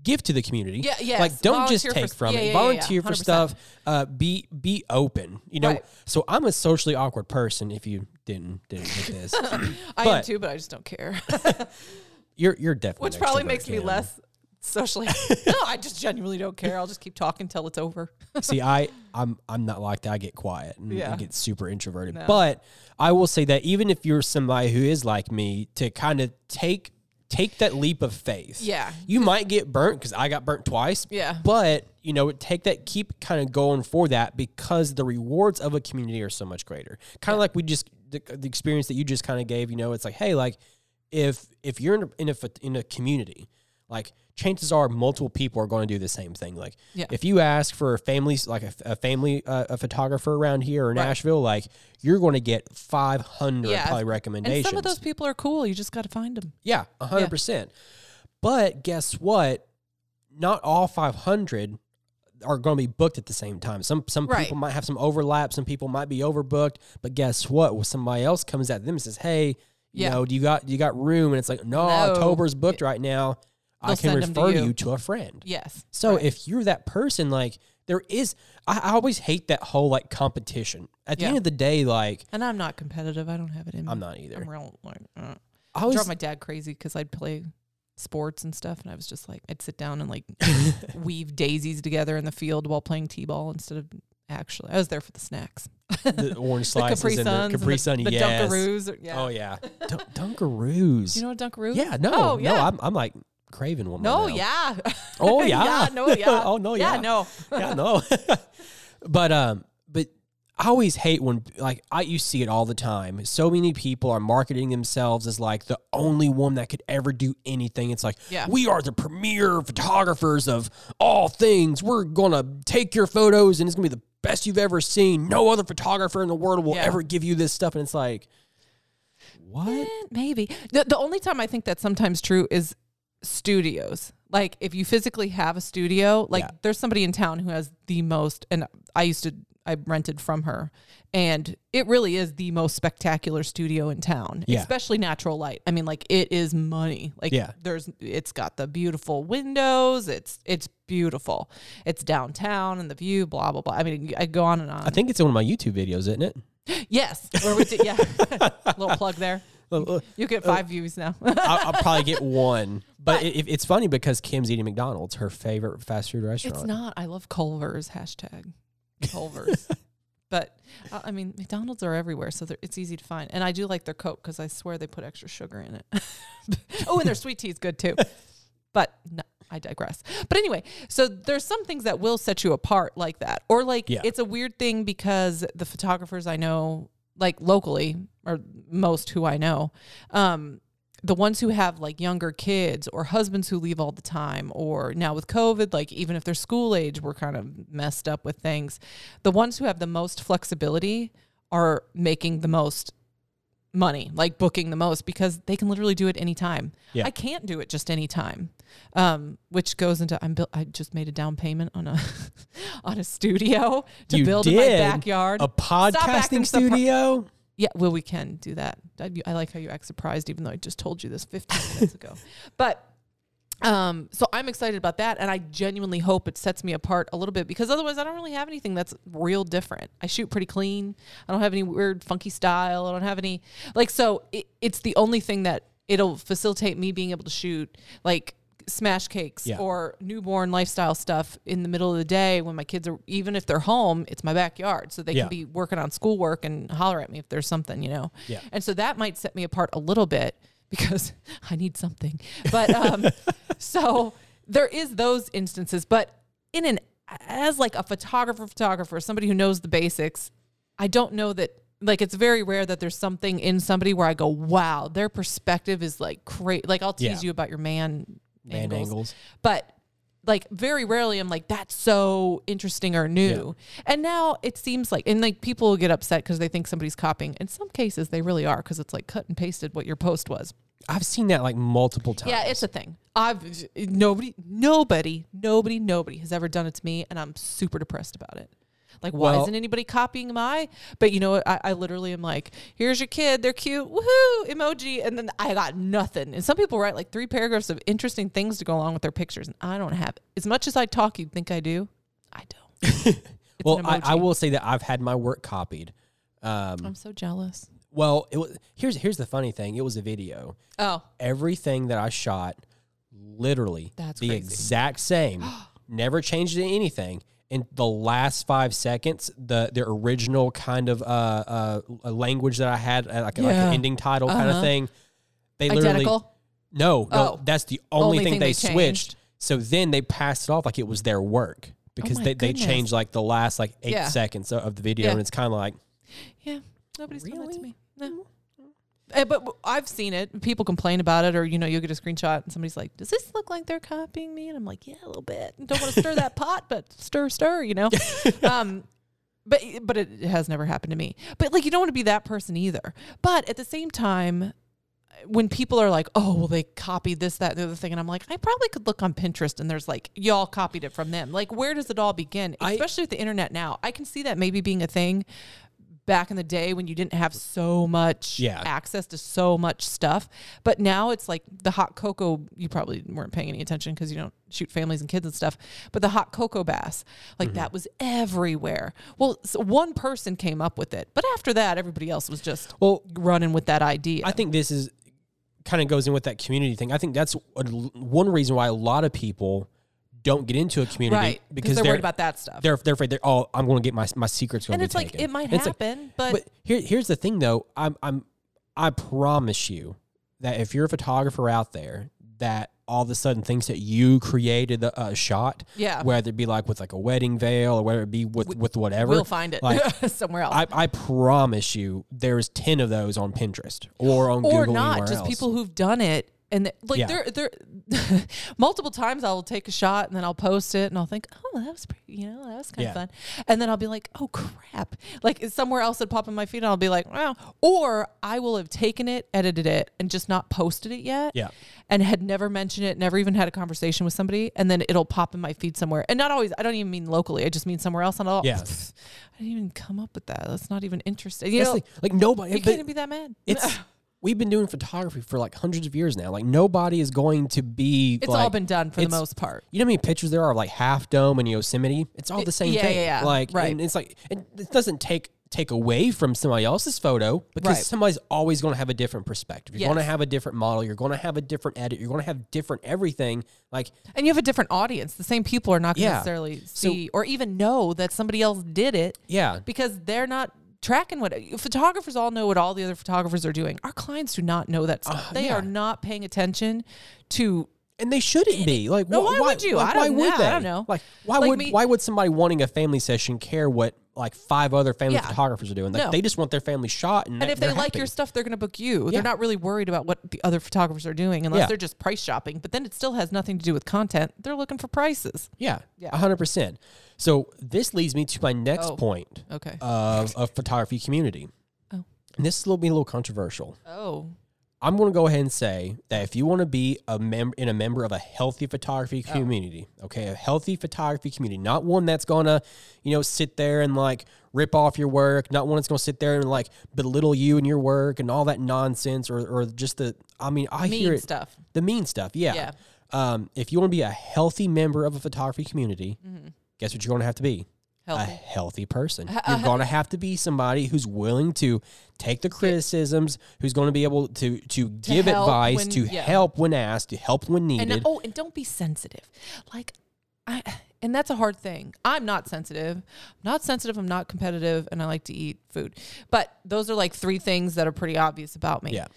give to the community. Yeah, yes. Like don't just take for- from yeah, it. yeah, yeah, yeah, Volunteer for stuff. Uh be be open. You know, Right. so I'm a socially awkward person if you didn't didn't get this. I am too, but I just don't care. you're you're definitely Which probably makes me less socially. no, I just genuinely don't care. I'll just keep talking till it's over. See, I I'm I'm not like that. I get quiet and, Yeah. and get super introverted. No. But I will say that even if you're somebody who is like me, to kind of take take that leap of faith. Yeah. You might get burnt because I got burnt twice. Yeah. But you know, take that, keep kind of going for that because the rewards of a community are so much greater. Kind of like we just the, the experience that you just kind of gave. You know, it's like, hey, like if if you're in a, in a in a community, like chances are multiple people are going to do the same thing. Like Yeah. if you ask for a family, like a, a family, uh, a photographer around here or Right. Nashville, like you're going to get 500 Yeah. probably And recommendations. some of those people are cool. You just got to find them. Yeah, hundred percent. But guess what? Not all five hundred are going to be booked at the same time. Some some Right. people might have some overlap. Some people might be overbooked. But guess what? When somebody else comes at them and says, "Hey, you Yeah. know, do you got do you got room?" and it's like, "No, No. October's booked right now." I They'll can send 'em to refer you. you to a friend. Yes. So Right. if you're that person, like there is, I, I always hate that whole like competition. At the Yeah. end of the day, like and I'm not competitive. I don't have it in me. I'm not either. I'm real like uh. I always drove my dad crazy because I'd play sports and stuff, and I was just like, I'd sit down and like weave daisies together in the field while playing t-ball instead of actually. I was there for the snacks, the orange the slices Capri and Suns, the Capri and Sun. the, the yes. Dunkaroos. Yeah. Oh yeah, Dun- Dunkaroos. Do you know what Dunkaroo? Yeah, no, Oh, yeah. no, I'm, I'm like craving one. No, yeah. Oh yeah. no, yeah. oh no, yeah. Yeah, no. yeah, no. but um, but I always hate when like I you see it all the time. So many people are marketing themselves as like the only one that could ever do anything. It's like Yeah. we are the premier photographers of all things. We're gonna take your photos and it's gonna be the best you've ever seen. No other photographer in the world will Yeah. ever give you this stuff. And it's like, what? Eh, maybe. The, the only time I think that's sometimes true is studios. Like if you physically have a studio, like Yeah. there's somebody in town who has the most, and I used to, I rented from her, and it really is the most spectacular studio in town, Yeah. especially natural light. I mean, like it is money. Like Yeah. there's, it's got the beautiful windows. It's, it's beautiful. It's downtown and the view, blah, blah, blah. I mean, I go on and on. I think it's in one of my YouTube videos, isn't it? yes. Where we did, yeah. Little plug there. Uh, You get five views now. I'll, I'll probably get one. But it, it's funny because Kim's eating McDonald's, her favorite fast food restaurant. It's not. I love Culver's hashtag Culver's. but uh, I mean, McDonald's are everywhere, so it's easy to find. And I do like their Coke because I swear they put extra sugar in it. oh, and their sweet tea is good too. But no, I digress. But anyway, so there's some things that will set you apart like that, or like Yeah. it's a weird thing because the photographers I know, like locally, or most who I know, um, the ones who have like younger kids or husbands who leave all the time or now with covid like even if they're school age we're kind of messed up with things. The ones who have the most flexibility are making the most money like booking the most because they can literally do it anytime Yeah. i can't do it just anytime um, which goes into i'm built i just made a down payment on a on a studio to You build in my backyard a podcasting surpri- studio. yeah, well, we can do that. I, I like how you act surprised, even though I just told you this 15 minutes ago. But um, so I'm excited about that, and I genuinely hope it sets me apart a little bit because otherwise, I don't really have anything that's real different. I shoot pretty clean. I don't have any weird, funky style. I don't have any like. So it, it's the only thing that it'll facilitate me being able to shoot like smash cakes Yeah. or newborn lifestyle stuff in the middle of the day when my kids are even if they're home it's my backyard so they Yeah. can be working on schoolwork and holler at me if there's something you know Yeah. and so that might set me apart a little bit because i need something but um so there is those instances but in an as like a photographer photographer somebody who knows the basics i don't know that like it's very rare that there's something in somebody where i go wow their perspective is like great like i'll tease Yeah. you about your man Man angles. angles. But like very rarely I'm like that's so interesting or new. And now it seems like and like people get upset because they think somebody's copying. In some cases they really are because it's like cut and pasted what your post was. I've seen that like multiple times. Yeah, it's a thing. I've nobody, nobody, nobody, nobody has ever done it to me, and I'm super depressed about it. Like, why Well- isn't anybody copying my? But you know what? I, I literally am like, here's your kid, they're cute, woohoo, emoji, and then I got nothing. And some people write like three paragraphs of interesting things to go along with their pictures, and I don't have as much as I talk. You'd think I do. I don't. Well, I, I will say that I've had my work copied. Um, I'm so jealous. well, it was here's here's the funny thing. It was a video. Oh, Everything that I shot, literally That's the crazy. exact same. never changed anything. In the last five seconds, the the original kind of uh, uh, language that I had, uh, like, like an ending title kind Uh-huh. of thing, they literally. No, no, Oh. that's the only, Only thing, thing they, they switched. So then they passed it off like it was their work because my they, they changed like the last like eight Yeah. seconds of- the video, Yeah. and it's kind of like Yeah, nobody's Really? to me. No. Eh, but I've seen it. People complain about it, or you know, you'll get a screenshot and somebody's like, "Does this look like they're copying me?" And I'm like, "Yeah, a little bit. Don't want to stir that pot, but stir, stir." You know. um, but but it has never happened to me. But like, you don't want to be that person either. But at the same time. When people are like, "Oh, well, they copied this, that, the other thing," and I'm like, I probably could look on Pinterest and there's like, y'all copied it from them. Like, where does it all begin? I- Especially with the internet now, I can see that maybe being a thing back in the day when you didn't have so much Yeah. access to so much stuff. But now it's like the hot cocoa, you probably weren't paying any attention because you don't shoot families and kids and stuff. But the hot cocoa bass, like mm-hmm. that was everywhere. Well, so one person came up with it. But after that, everybody else was just well. running with that idea. I think this is kind of goes in with that community thing. I think that's a, one reason why a lot of people don't get into a community right. because they're, they're worried about that stuff. they're they're afraid they're oh I'm going to get my my secrets going and to be it's like, taken. it might And it's like, happen, but, But here, here's the thing, though. I'm, I'm, I promise you that if you're a photographer out there that all of a sudden thinks that you created a, a shot, yeah, whether it be like with like a wedding veil or whether it be with with whatever, we'll find it like, somewhere else. I, I promise you, there's ten of those on Pinterest or on or Google not just else. people who've done it and like Yeah. they're they're multiple times I'll take a shot and then I'll post it and I'll think oh that was pretty you know that was kind Yeah. of fun and then I'll be like oh crap like it's somewhere else that pop in my feed and I'll be like wow or I will have taken it edited it and just not posted it yet Yeah. and had never mentioned it never even had a conversation with somebody and then it'll pop in my feed somewhere and not always I don't even mean locally I just mean somewhere else and I'll Yeah. I didn't even come up with that that's not even interesting you That's know the- like nobody. you can't even be that mad it's we've been doing photography for like hundreds of years now. Like nobody is going to be. it's like, all been done for the most part You know how many pictures there are of like Half Dome and Yosemite? It's all the same yeah, thing. yeah, yeah. Like, Right. and it's like it, it doesn't take take away from somebody else's photo because Right. somebody's always going to have a different perspective. You're going to have a different model. You're going to have a different edit. You're going to have different everything. Like, And you have a different audience. The same people are not going to Yeah. necessarily So- see or even know that somebody else did it yeah, because they're not tracking what photographers all know what all the other photographers are doing. Our clients do not know that stuff. Uh, they yeah. are not paying attention to and they shouldn't be. Like, No, wh- why would you? Like, I why don't would know. they? I don't know. Like, why Like would me- why would somebody wanting a family session care what like five other family Yeah. photographers are doing? Like, No. they just want their family shot, and, and if they like happy. your stuff, they're going to book you. Yeah. They're not really worried about what the other photographers are doing unless Yeah. they're just price shopping. But then it still has nothing to do with content. They're looking for prices. yeah, Yeah. a hundred percent. So this leads me to my next Oh. point. Okay. of a photography community. Oh. And this will be a little controversial. oh. I'm going to go ahead and say that if you want to be a member in a member of a healthy photography Oh. community, okay, a healthy photography community, not one that's going to, you know, sit there and like rip off your work, not one that's going to sit there and like belittle you and your work and all that nonsense or or just the I mean, I hear it stuff. the mean stuff. Yeah. Yeah. Um, if you want to be a healthy member of a photography community, guess what you're going to have to be? A Healthy. healthy person. You're going to have to be somebody who's willing to take the criticisms, who's going to be able to to, give advice, when- to yeah. help when asked, to help when and needed. oh, and don't be sensitive. Like I and that's a hard thing. I'm not sensitive. I'm not sensitive, I'm not competitive, and I like to eat food. But those are like three things that are pretty obvious about me. yeah.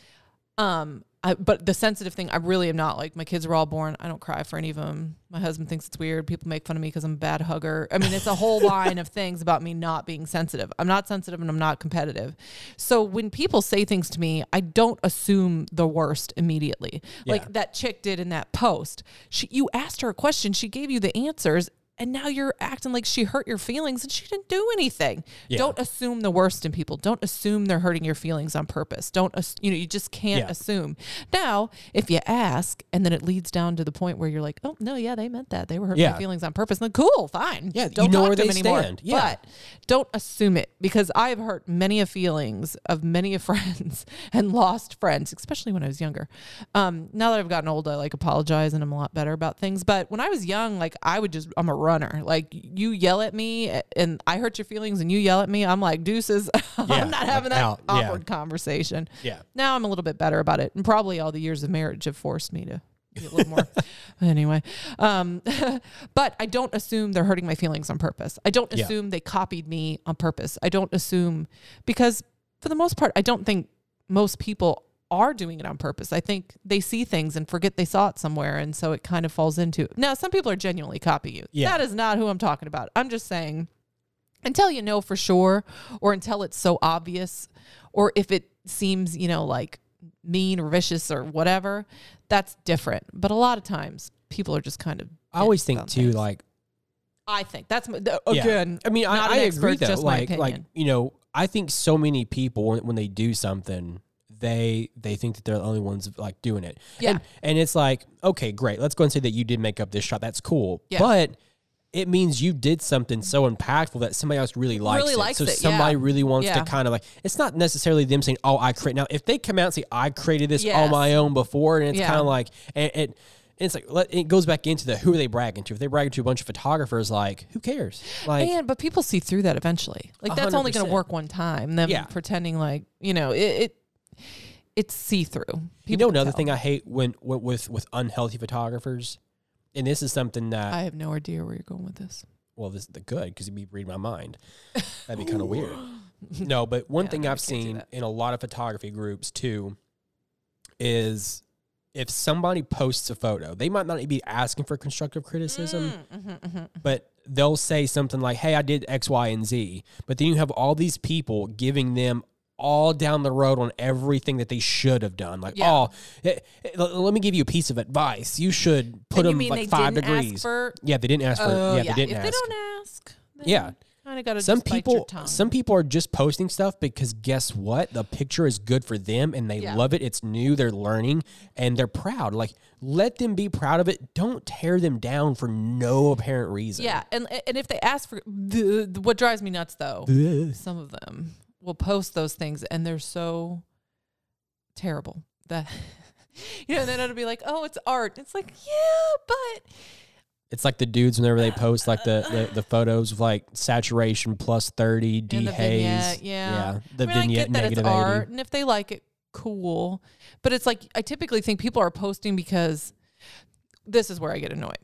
Um I, but the sensitive thing, I really am not. Like my kids are all born. I don't cry for any of them. My husband thinks it's weird. People make fun of me because I'm a bad hugger. I mean, it's a whole line of things about me not being sensitive. I'm not sensitive and I'm not competitive. So when people say things to me, I don't assume the worst immediately. Yeah. Like that chick did in that post. She, you asked her a question, she gave you the answers, and now you're acting like she hurt your feelings and she didn't do anything. Yeah. Don't assume the worst in people. Don't assume they're hurting your feelings on purpose. Don't you know, you just can't Yeah. assume. Now, if you ask and then it leads down to the point where you're like, "Oh, no, yeah, they meant that. They were hurting Yeah. my feelings on purpose." Then cool, fine. Yeah, don't know talk where to them they anymore. stand. Yeah. But don't assume it because I've hurt many of feelings of many of friends and lost friends, especially when I was younger. Um, now that I've gotten old, I like apologize and I'm a lot better about things. But when I was young, like I would just, I'm a runner. Like you yell at me and I hurt your feelings and you yell at me, I'm like deuces. Yeah, I'm not having that out. Yeah. awkward conversation. Yeah. Now I'm a little bit better about it, and probably all the years of marriage have forced me to be a little more. anyway, um, but I don't assume they're hurting my feelings on purpose. I don't Yeah. assume they copied me on purpose. I don't assume because for the most part, I don't think most people are doing it on purpose. I think they see things and forget they saw it somewhere, and so it kind of falls into. Now, some people are genuinely copying you. Yeah. That is not who I'm talking about. I'm just saying until you know for sure or until it's so obvious or if it seems you know like mean or vicious or whatever that's different but a lot of times people are just kind of I always think too, things. like i think that's the- Yeah. again I mean, I, I expert, agree though. Like, like you know, I think so many people when, when they do something, they they think that they're the only ones like doing it. Yeah. and, and it's like, okay, great. Let's go and say that you did make up this shot. That's cool. Yeah. But it means you did something so impactful that somebody else really likes Really it. likes so it, somebody yeah. really wants Yeah. to kind of like. It's not necessarily them saying, "Oh, I create." Now, if they come out and say, "I created this on my own before," and it's Yeah. kind of like, and it. It's like it goes back into the who are they bragging to? If they bragging to a bunch of photographers, like who cares? Like and but people see through that eventually like that's hundred only going to work one time them pretending like you know it, it it's see-through You know another tell. thing I hate when, when with with unhealthy photographers, and this is something that i have no idea where you're going with this well, this is the good because you'd be reading my mind. That'd be kind of weird. No, but one Yeah, thing I've seen in a lot of photography groups too is if somebody posts a photo, they might not be asking for constructive criticism, Mm-hmm, but they'll say something like, "Hey, I did X, Y, and Z," but then you have all these people giving them all down the road on everything that they should have done. Like, Yeah. oh, eh, eh, let me give you a piece of advice. You should put And you them mean like they five didn't ask degrees. for- yeah, they didn't ask for. Oh, yeah, they didn't if ask. they don't ask then Yeah. kind of got to some your people tongue. some people are just posting stuff because guess what the picture is good for them and they Yeah. love it it's new they're learning and they're proud like let them be proud of it don't tear them down for no apparent reason yeah, and and if they ask for the- what drives me nuts though, some of them will post those things and they're so terrible that you know then it'll be like oh it's art it's like yeah but it's like the dudes whenever they post like the the, the photos of like saturation plus 30 in the dehaze vignette, yeah, the I mean, I vignette get that negative it's 80 art, and if they like it, cool. But it's like I typically think people are posting because this is where I get annoyed.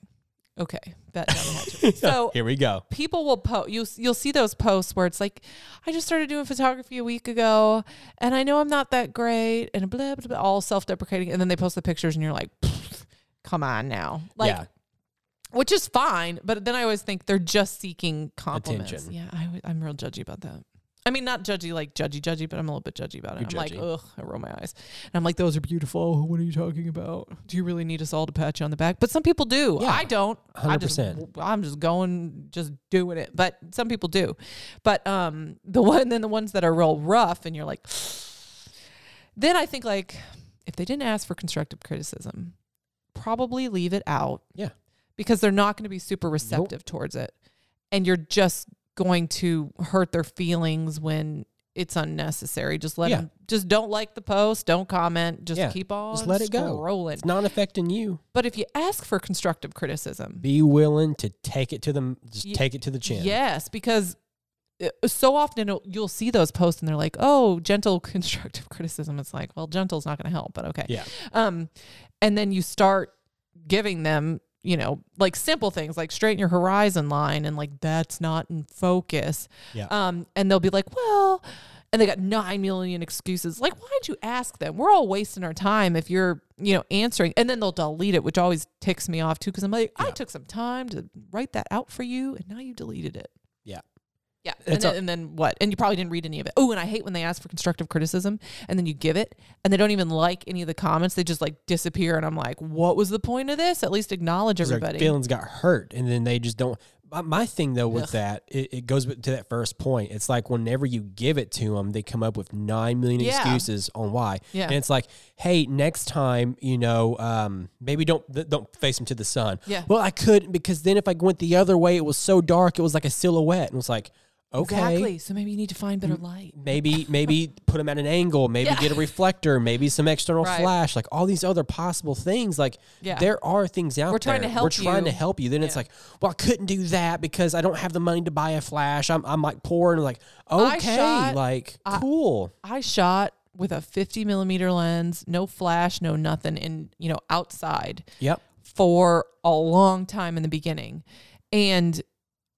Okay, that down the hatch. So here we go. people will post you you'll see those posts where it's like i just started doing photography a week ago and i know i'm not that great and blah blah blah all self-deprecating and then they post the pictures and you're like come on now. Like yeah. which is fine but then i always think they're just seeking compliments. Attention. yeah I, am real judgy about that i mean not judgy like judgy judgy but i'm a little bit judgy about it. You're i'm judgy. like ugh i roll my eyes. And i'm like those are beautiful. Oh, what are you talking about? Do you really need us all to pat you on the back? But some people do. Yeah. i don't. I just, 100%. i'm just going just doing it. But some people do. But um the one then the ones that are real rough and you're like then i think like if they didn't ask for constructive criticism probably leave it out Yeah. because they're not going to be super receptive towards it. And you're just going to hurt their feelings when it's unnecessary just let Yeah. them just don't like the post don't comment just Yeah. keep on Just let it go. scrolling it's not affecting you but if you ask for constructive criticism be willing to take it to them just Ye- take it to the chin Yes, because uh, so often you'll see those posts and they're like, "Oh, gentle constructive criticism." It's like, well, gentle's not going to help, but okay. yeah Um, and then you start giving them, you know, like simple things like straighten your horizon line and like that's not in focus. Yeah. Um, and they'll be like, well. and they got 9 million excuses. Like, why'd you ask them? We're all wasting our time if you're, you know, answering. And then they'll delete it, which always ticks me off too, because I'm like, I took some time to write that out for you, and now you deleted it. Yeah. Yeah. And then, a- and then what? And you probably didn't read any of it. Oh, and I hate when they ask for constructive criticism and then you give it and they don't even like any of the comments. They just like disappear. And I'm like, what was the point of this? At least acknowledge 'Cause their everybody. feelings got hurt, and then they just don't. My, thing though with Ugh. that, it, it goes to that first point. It's like whenever you give it to them, they come up with nine million Yeah. excuses on why. Yeah. and it's like, hey, next time, you know, um, maybe don't don't face them to the sun. Yeah. Well, I couldn't because then if I went the other way, it was so dark, it was like a silhouette, and it was like, okay. Exactly. So maybe you need to find better light. maybe maybe put them at an angle maybe Yeah. get a reflector maybe some external Right. flash like all these other possible things like Yeah. there are things out We're trying there to help we're trying to help you then it's like well i couldn't do that because i don't have the money to buy a flash i'm, I'm like poor and like okay shot- like I- cool I shot with a 50 millimeter lens, no flash, no nothing, in, you know, outside yep for a long time in the beginning. And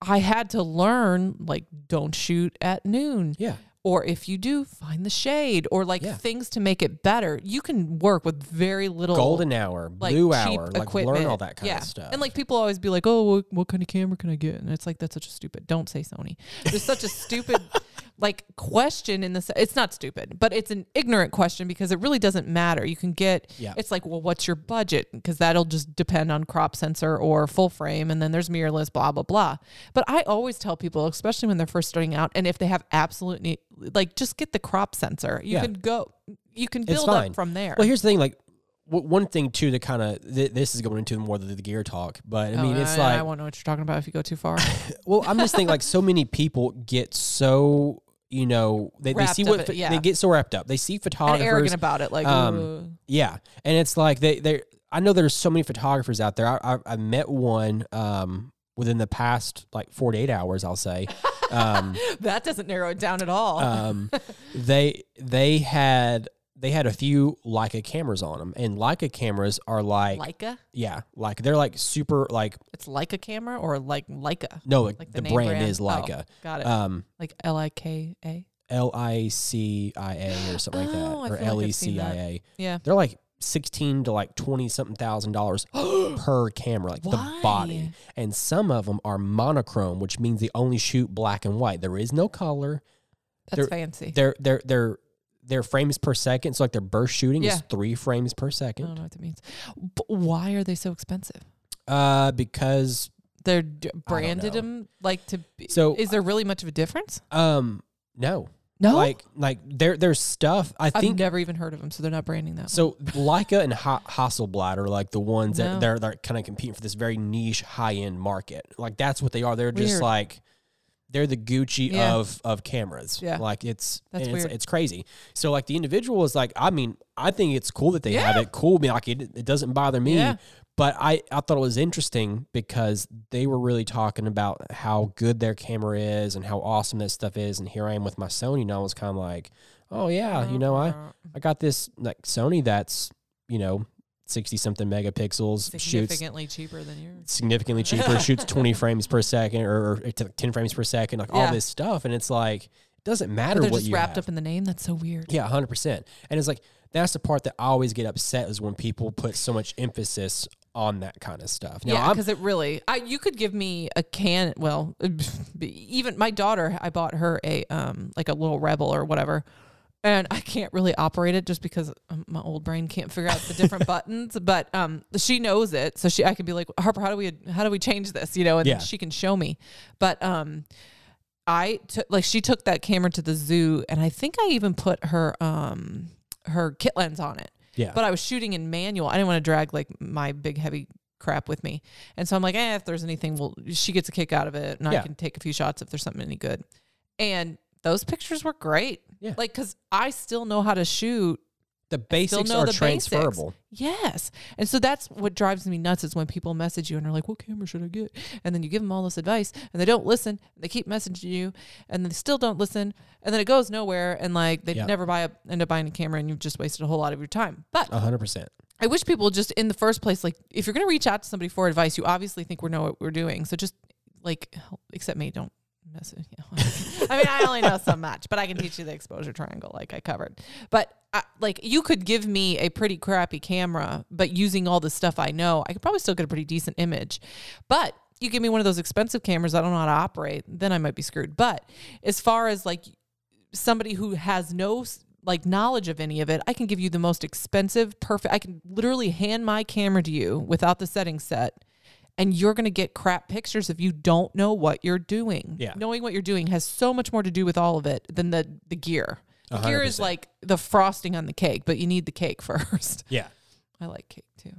I had to learn, like, don't shoot at noon. yeah or if you do find the shade or like Yeah. things to make it better. You can work with very little golden hour like blue hour like equipment learn all that kind yeah. of stuff. And like people always be like oh what, what kind of camera can i get? And it's like that's such a stupid don't say sony. There's such a stupid like question in this it's not stupid but it's an ignorant question because it really doesn't matter. You can get Yeah. it's like well what's your budget? Because that'll just depend on crop sensor or full frame and then there's mirrorless blah blah blah. But i always tell people especially when they're first starting out and if they have absolute need like just get the crop sensor you Yeah. can go you can build up from there well here's the thing like w- one thing too to kind of th- this is going into more the, the gear talk but i mean Oh, it's I, like I won't know what you're talking about if you go too far Well, I'm just thinking like so many people get so you know they, they see what ph- yeah. they get so wrapped up. They see and photographers, arrogant about it like um, yeah, and it's like they they. I know there's so many photographers out there. I I, I met one um within the past like 48 hours. I'll say. Um, that doesn't narrow it down at all um, they they had they had a few Leica cameras on them, and Leica cameras are like, Leica yeah, like they're like super like It's Leica camera or like Leica? no, like, Like the, name brand, is Oh, Leica. got it. Um, like L I K A. L I C I A or something like that, Oh, I or feel like L E I've seen C I that. A. Yeah. They're like sixteen to like twenty something thousand dollars per camera, like the body. And some of them are monochrome, which means they only shoot black and white. There is no color. That's They're- fancy. Their their their their frames per second, so like their burst shooting Yeah. is three frames per second. I don't know what that means. But why are they so expensive? Uh, because They're d- branded them like to. Be, So- is there really much of a difference? um no, No, like like there there's stuff I I've think never even heard of them, so they're not branding that. So Leica and ha- Hasselblad are like the ones No. that they're they're kind of competing for this very niche high end market. Like that's what they are. They're just Weird. like they're the Gucci Yeah. of of cameras. Yeah. like it's That's and it's, weird. it's crazy. So like the individual is like, I mean, I think it's cool that they have Yeah. it. Cool, me like it, it doesn't bother me. Yeah. But I, I thought it was interesting because they were really talking about how good their camera is and how awesome this stuff is. And here I am with my Sony, and I was kind of like, oh yeah, you know, I Uh-huh. I got this like Sony that's you know sixty something megapixels shoots significantly cheaper than yours. significantly cheaper, shoots twenty frames per second or, or ten frames per second, like all this stuff, and it's like it doesn't matter what you wrapped have. up in the name. That's so weird. yeah, hundred percent, and it's like that's the part that I always get upset is when people put so much emphasis on that kind of stuff. Now, yeah, because it really, I you could give me a can. Well, even my daughter, I bought her a um like a little Rebel or whatever, and I can't really operate it just because um, my old brain can't figure out the different buttons. But um, she knows it, so she I can be like Harper, how do we how do we change this? You know, and Yeah. she can show me. But um, I took like she took that camera to the zoo, and I think I even put her um her kit lens on it yeah, but I was shooting in manual. I didn't want to drag like my big heavy crap with me. And so I'm like, eh, if there's anything, well, she gets a kick out of it and Yeah. I can take a few shots if there's something any good. And those pictures were great. Yeah. Like, cause I still know how to shoot. The basics know are the transferable. basics. Yes. And so that's what drives me nuts is when people message you and are like, what camera should I get? And then you give them all this advice and they don't listen. And they keep messaging you and they still don't listen. And then it goes nowhere. And like they Yeah. never buy a, end up buying a camera and you've just wasted a whole lot of your time. But hundred percent. I wish people just in the first place, like if you're going to reach out to somebody for advice, you obviously think we know what we're doing. So just like, except me, don't message. Yeah. I mean, I only know so much, but I can teach you the exposure triangle, like I covered. But uh, like, you could give me a pretty crappy camera, but using all the stuff I know, I could probably still get a pretty decent image. But you give me one of those expensive cameras I don't know how to operate, then I might be screwed. But as far as like somebody who has no like knowledge of any of it, I can give you the most expensive, perfect. I can literally hand my camera to you without the settings set, and you're going to get crap pictures if you don't know what you're doing. Yeah. knowing what you're doing has so much more to do with all of it than the the gear. The gear is like the frosting on the cake, but you need the cake first. Yeah. I like cake too.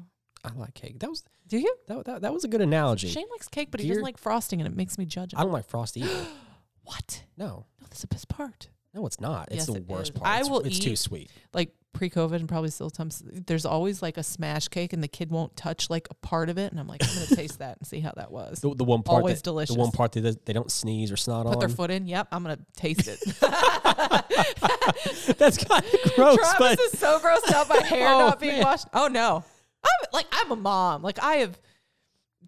I like cake. That was Do you? that, that, that was a good analogy. Shane likes cake, but he Gear- doesn't like frosting, and it makes me judge him. I don't like frosty either. what? No. No, that's the best part. No, it's not. It's Yes, the it worst is. part. I It's, will it's too eat- sweet. like pre-COVID and probably still times there's always like a smash cake and the kid won't touch like a part of it and I'm like I'm gonna taste that and see how that was. The, the one part Always that, delicious. The one part that they- don't sneeze or snot Put on. their foot in. Yep, I'm gonna taste it. That's kind of gross, Travis but is so grossed out by hair Oh, not being man. washed. Oh no, I'm like I'm a mom. Like I have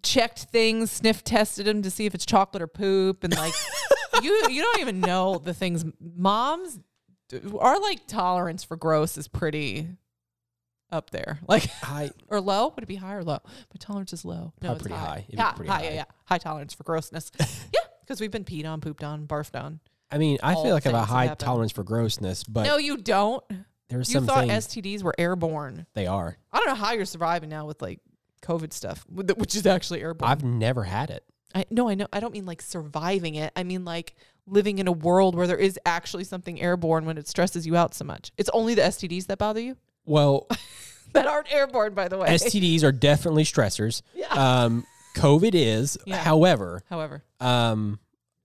checked things, sniff tested them to see if it's chocolate or poop, and like you you don't even know the things moms our like tolerance for gross is pretty up there. Like high or low? Would it be high or low? My tolerance is low. No, it's pretty high. high. It'd Yeah, pretty high, high. Yeah, yeah. High tolerance for grossness. yeah, because we've been peed on, pooped on, barfed on. I mean, I feel like I have a high tolerance for grossness, but no, you don't. there's You some thought things STDs were airborne. they are. I don't know how you're surviving now with like COVID stuff, which is actually airborne. I've never had it. I no, I know. I don't mean like surviving it. I mean like living in a world where there is actually something airborne when it stresses you out so much. It's only the STDs that bother you Well, that aren't airborne, by the way. STDs are definitely stressors. Yeah. Um, COVID is. Yeah. However, However, um,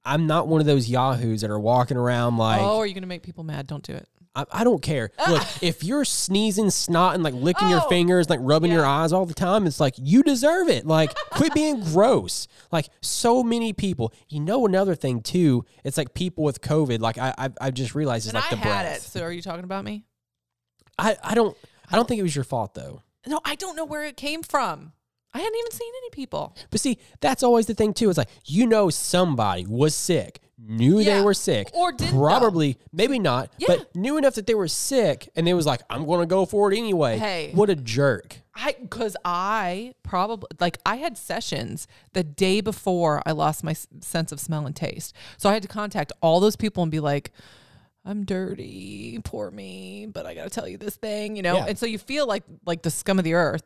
I'm not one of those yahoos that are walking around like oh, are you gonna make people mad? Don't do it. I, I don't care. Look, if you're sneezing, snotting, like licking your Oh, fingers, like rubbing your eyes all the time, it's like you deserve it. Like, quit being gross. Like, so many people. You know, another thing too. It's like people with COVID. Like, I I, I just realized it's And like I the had breath. it. So are you talking about me? I I don't I don't think it was your fault though. No, I don't know where it came from. I hadn't even seen any people. But see, that's always the thing too. It's like you know somebody was sick, knew Yeah. they were sick, Or didn't know. probably maybe not, Yeah. but knew enough that they were sick, and they was like, "I'm going to go for it anyway." Hey. what a jerk! I because I probably like I had sessions the day before I lost my s- sense of smell and taste. So I had to contact all those people and be like, I'm dirty, poor me, but I got to tell you this thing, you know? Yeah. And so you feel like like the scum of the earth.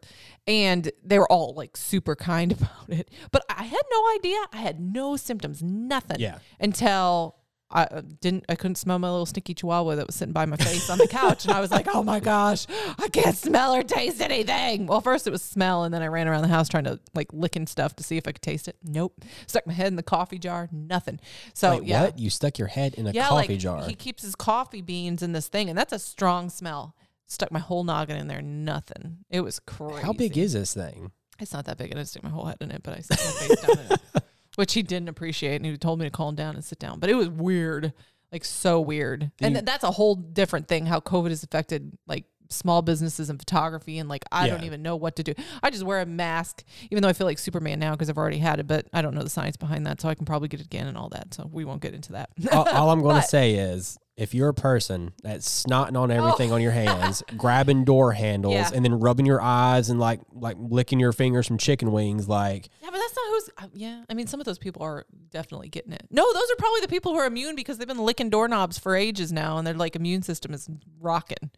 And they were all like super kind about it. But I had no idea. I had no symptoms, nothing. Yeah. Until I uh, didn't I couldn't smell my little sneaky chihuahua that was sitting by my face on the couch and I was like, "Oh my gosh, I can't smell or taste anything." Well, first it was smell and then I ran around the house trying to like licking stuff to see if I could taste it. Nope. Stuck my head in the coffee jar, nothing. So, Wait, yeah. what? You stuck your head in a Yeah, coffee like jar? he keeps his coffee beans in this thing and that's a strong smell. Stuck my whole noggin in there, nothing. It was crazy. How big is this thing? It's not that big. I didn't stick my whole head in it, but I stuck my face down in it, which he didn't appreciate, and he told me to calm down and sit down. But it was weird, like so weird. and that's a whole different thing. How COVID has affected like small businesses and photography, and like I don't even know what to do. I just wear a mask, even though I feel like Superman now because I've already had it. But I don't know the science behind that, so I can probably get it again and all that. So we won't get into that. all, all I'm going to say is, if you're a person that's snotting on everything on your oh. hands, grabbing door handles, Oh. Yeah. and then rubbing your eyes and like like licking your fingers from chicken wings, like Yeah, but that's not who's. Yeah, I mean, some of those people are definitely getting it. No, those are probably the people who are immune because they've been licking doorknobs for ages now, and their like immune system is rocking.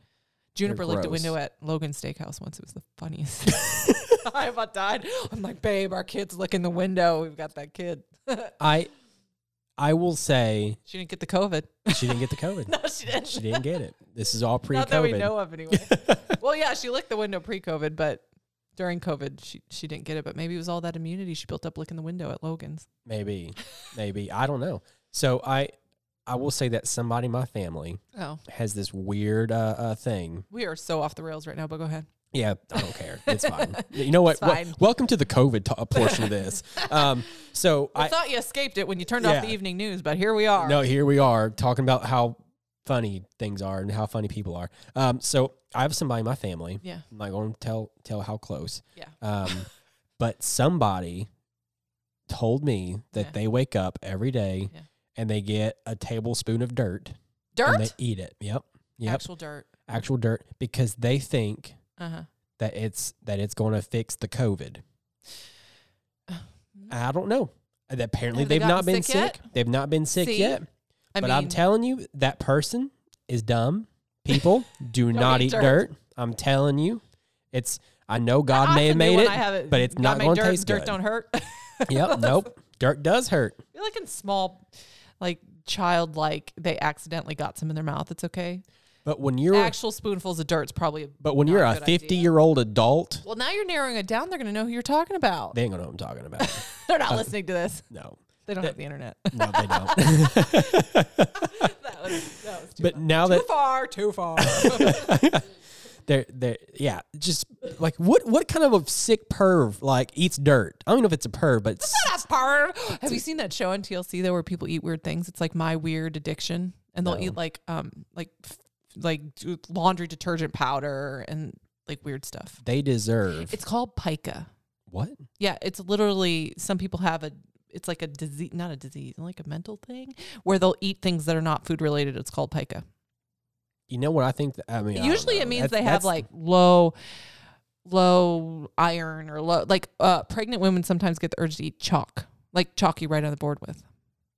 Juniper licked a window at Logan's Steakhouse once. It was the funniest. I about died. I'm like, babe, our kid's licking the window. We've got that kid. I I will say she didn't get the COVID. she didn't get the COVID. no, she didn't. She didn't get it. This is all pre-COVID. Not that we know of, anyway. well, yeah, she licked the window pre-COVID, but during COVID, she she didn't get it. But maybe it was all that immunity she built up licking the window at Logan's. Maybe, maybe I don't know. So I I will say that somebody in my family Oh, has this weird uh, uh thing. we are so off the rails right now. But go ahead. Yeah, I don't care. It's fine. You know what? It's fine. Wel- welcome to the COVID to- portion of this. Um, so I, I thought you escaped it when you turned off the evening news, but here we are. no, here we are talking about how funny things are and how funny people are. Um, so I have somebody in my family. Yeah. I'm not going to tell tell how close. Yeah. Um, but somebody told me that Yeah. they wake up every day Yeah. And they get a tablespoon of dirt Dirt? and they eat it. Yep. Yep. Actual dirt. Actual dirt because they think Uh huh. that it's that it's going to fix the COVID. I don't know. Apparently Have they they've not been sick sick. They've not been sick See? yet. I but mean, I'm telling you, that person is dumb. People do not eat dirt. dirt. I'm telling you, it's. I know God I may have made it, have it, but it's God not going to dirt, taste dirt good. don't hurt. yep. Nope. Dirt does hurt. You're like in small, like childlike, they accidentally got some in their mouth. It's okay. But when you're Actual spoonfuls of dirt's probably. but when you're a a good idea. 50 year old adult, Well, now you're narrowing it down. They're going to know who you're talking about. they ain't gonna know what I'm talking about. They're not uh, listening to this. no, They don't have the internet. no, they don't. that was, that was too, but now too that far, too far. They're they're yeah, just like what what kind of a sick perv like eats dirt? I don't know if it's a perv, but it's, That's part. Have you seen that show on TLC though, where people eat weird things? It's like My Weird Addiction, and they'll No. eat like um like f- like d- laundry detergent powder and like weird stuff. they deserve It's called pica. what? Yeah, it's literally some people have a. It's like a disease, not a disease, like a mental thing, where they'll eat things that are not food related. It's called pica. You know what I think? That, I mean, Usually, know. it means That's- they have like low, low iron or low. Like uh, pregnant women sometimes get the urge to eat chalk, like chalk you write on the board with,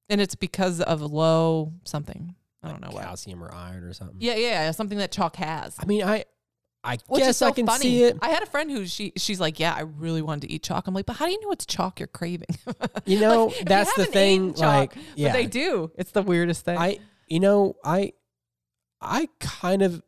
and it's because of low something. I don't know what. calcium or iron or something. Yeah, yeah, yeah, something that chalk has. I mean, I I Which guess so I can funny. see it. I had a friend who she she's like, yeah, I really wanted to eat chalk. I'm like, but how do you know it's chalk you're craving? You know, Like, that's the thing. chalk, Like, yeah, but they do. It's the weirdest thing. I you know I I kind of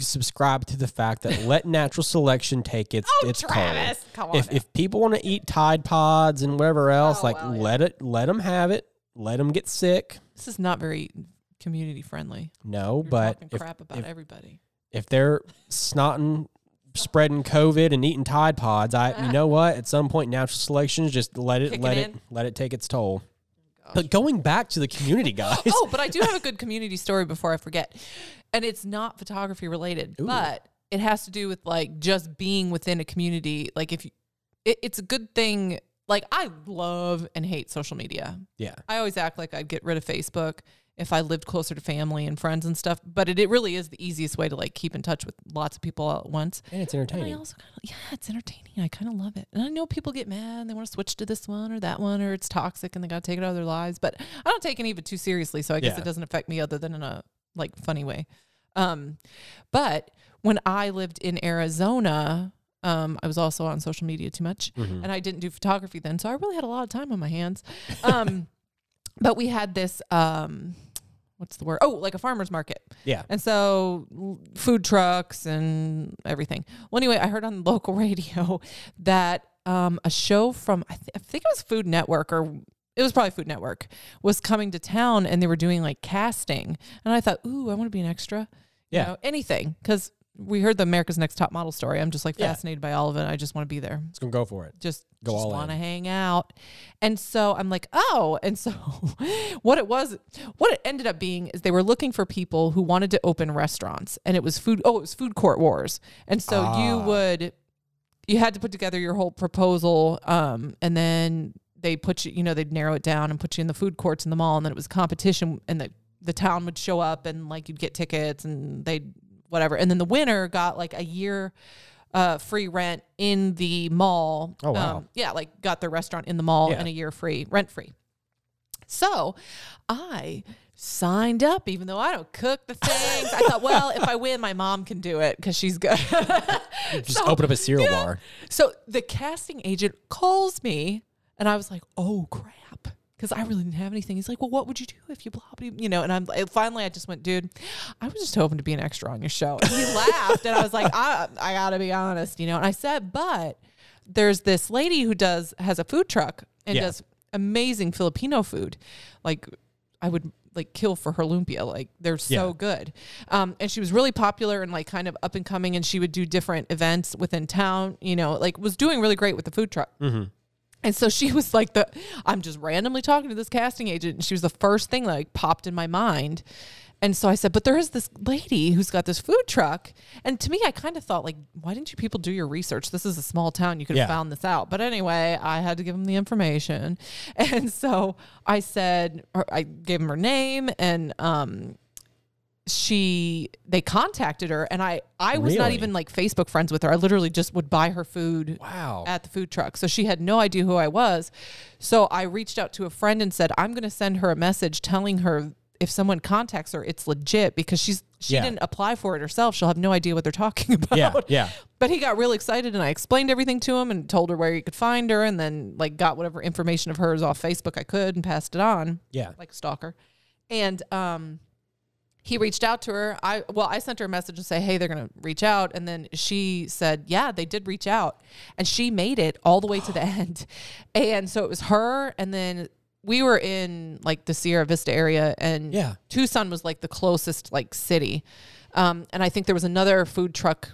subscribe to the fact that let natural selection take its oh, its Travis, come toll. on. If if people want to eat Tide Pods and whatever oh, else, Oh, like well, yeah. let it let them have it. Let them get sick. this is not very community friendly. No, You're but talking if, crap about if- everybody. if they're snotting, spreading COVID and eating Tide Pods, I you know what? At some point, natural selection just let it Kick it let it let it take its toll. But going back to the community, oh, guys. oh, but I do have a good community story before I forget. And it's not photography related, Ooh. but it has to do with like just being within a community. Like if you, it, it's a good thing. Like I love and hate social media. yeah, I always act like I'd get rid of Facebook if I lived closer to family and friends and stuff. But it, it really is the easiest way to like keep in touch with lots of people all at once. and it's And I entertaining. also kind of yeah, it's entertaining. I kind of love it. And I know people get mad and they want to switch to this one or that one or it's toxic and they got to take it out of their lives. But I don't take any of it too seriously, so I guess Yeah. it doesn't affect me other than in a like funny way. Um, but when I lived in Arizona, um, I was also on social media too much, Mhm. and I didn't do photography then, so I really had a lot of time on my hands. Um, but we had this um, what's the word? Oh, like a farmer's market. Yeah. And so l- food trucks and everything. Well, anyway, I heard on local radio that um, a show from, I, th- I think it was Food Network or it was probably Food Network, was coming to town and they were doing like casting. And I thought, ooh, I want to be an extra. You Yeah. know, anything. Because we heard the America's Next Top Model story. I'm just like Yeah. fascinated by all of it. I just want to be there It's gonna go for it. just Go just all want to hang out. And so I'm like, oh, and so what it was, what it ended up being is they were looking for people who wanted to open restaurants, and it was food. Oh, it was food court wars, and so you Ah. would, you had to put together your whole proposal, um, and then they put you, you know, they'd narrow it down and put you in the food courts in the mall, and then it was competition, and the the town would show up, and like you'd get tickets, and they'd whatever, and then the winner got like a year uh, free rent in the mall. Oh, wow. Um, yeah, like got their restaurant in the mall Yeah. and a year free, rent free. So I signed up, even though I don't cook the things. I thought, well, if I win, my mom can do it because she's good. Just So- open up a cereal yeah. bar. So the casting agent calls me, and I was like, "Oh crap," because I really didn't have anything. He's like, "Well, what would you do if you blah blah?" You know, and I'm and finally, I just went, "Dude, I was just hoping to be an extra on your show." And he laughed, and I was like, "I I gotta be honest," you know. And I said, "But there's this lady who does has a food truck and Yeah. does amazing Filipino food, like I would." Like kill for her lumpia, like they're so Yeah. good. Um, and she was really popular and like kind of up and coming, and she would do different events within town. You know, like was doing really great with the food truck. Mm-hmm. And so she was like the I'm just randomly talking to this casting agent and she was the first thing that like popped in my mind. And so I said, but there is this lady who's got this food truck. And to me, I kind of thought, like, why didn't you people do your research? This is a small town. You could have Yeah. found this out. But anyway, I had to give them the information. And so I said, I gave them her name and, um, she they contacted her and i i was not even like facebook friends with her i literally just would buy her food Wow. at the food truck. So she had no idea who I was. So I reached out to a friend and said, I'm going to send her a message telling her if someone contacts her, it's legit because she's she Yeah. didn't apply for it herself. She'll have no idea what they're talking about. yeah. Yeah. But he got really excited and I explained everything to him and told her where he could find her and then like got whatever information of hers off Facebook I could and passed it on Yeah. like a stalker. And um he reached out to her. I well, I sent her a message and say, "Hey, they're going to reach out." And then she said, "Yeah, they did reach out." And she made it all the way to the end. And so it was her and then we were in like the Sierra Vista area and Yeah. Tucson was like the closest like city. Um and I think there was another food truck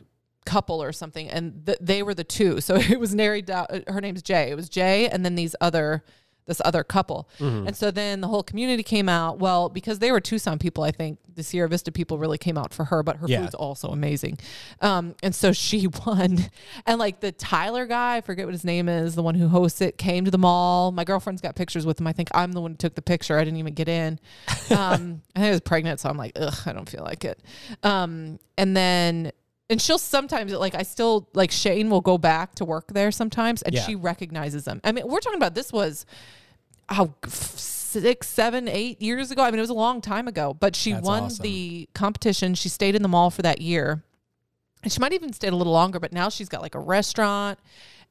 couple or something and th- they were the two. So it was narrowed down her name's Jay. It was Jay and then these other this other couple. Mm-hmm. And so then the whole community came out. Well, because they were Tucson people, I think the Sierra Vista people really came out for her, but her Yeah. food's also amazing. Um, and so she won. And like the Tyler guy, I forget what his name is, the one who hosts it, came to the mall. My girlfriend's got pictures with him. I think I'm the one who took the picture. I didn't even get in. Um, I think I was pregnant, so I'm like, ugh, I don't feel like it. Um, and then and she'll sometimes like I still like Shane will go back to work there sometimes and Yeah. she recognizes them. I mean, we're talking about this was how f- six, seven, eight years ago. I mean, it was a long time ago, but she That's won awesome. the competition. She stayed in the mall for that year. And she might even stayed a little longer, but now she's got like a restaurant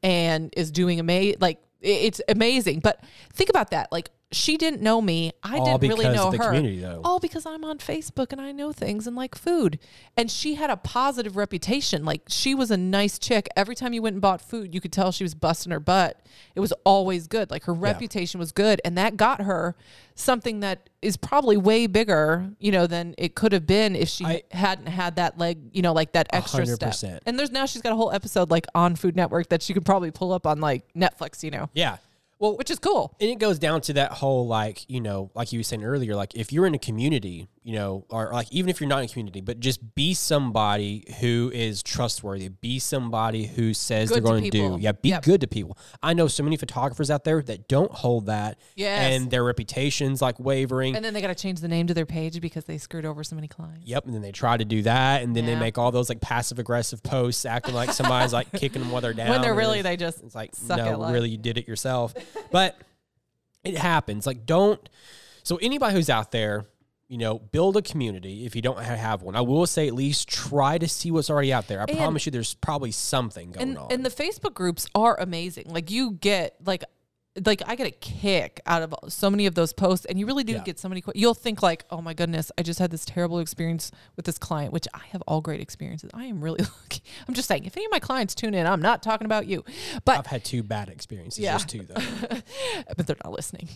and is doing amazing. Like it's amazing. But think about that. Like she didn't know me. I All didn't really because know of the her. community, though. All because I'm on Facebook and I know things and like food. And she had a positive reputation. Like she was a nice chick. Every time you went and bought food, you could tell she was busting her butt. It was always good. Like her reputation was good. And that got her something that is probably way bigger, you know, than it could have been if she I- hadn't had that leg, you know, like that extra step. percent. And there's now she's got a whole episode like on Food Network that she could probably pull up on like Netflix, you know, Yeah. Well, which is cool. and it goes down to that whole like you know like you were saying earlier like if you're in a community you know or like even if you're not in a community but just be somebody who is trustworthy be somebody who says Good they're to going to, do people. yeah be Yep. good to people i know so many photographers out there that don't hold that Yes. and their reputation's like wavering And then they got to change the name to their page because they screwed over so many clients. Yep, and then they try to do that, and then they Yeah. make all those like passive aggressive posts, acting like somebody's like kicking them while they're down. when they're and really, they just It's like suck at no, life. really, you did it yourself. But it happens. Like, don't. So anybody who's out there, you know, build a community. If you don't have one, I will say at least try to see what's already out there. I And- promise you, there's probably something going and on. and the Facebook groups are amazing. Like you get like like I get a kick out of so many of those posts, and you really do Yeah. get so many. que- You'll think like, oh my goodness, I just had this terrible experience with this client, which I have all great experiences. I am really lucky. I'm just saying, if any of my clients tune in, I'm not talking about you, but I've had two bad experiences, Yeah. just two though. but they're not listening.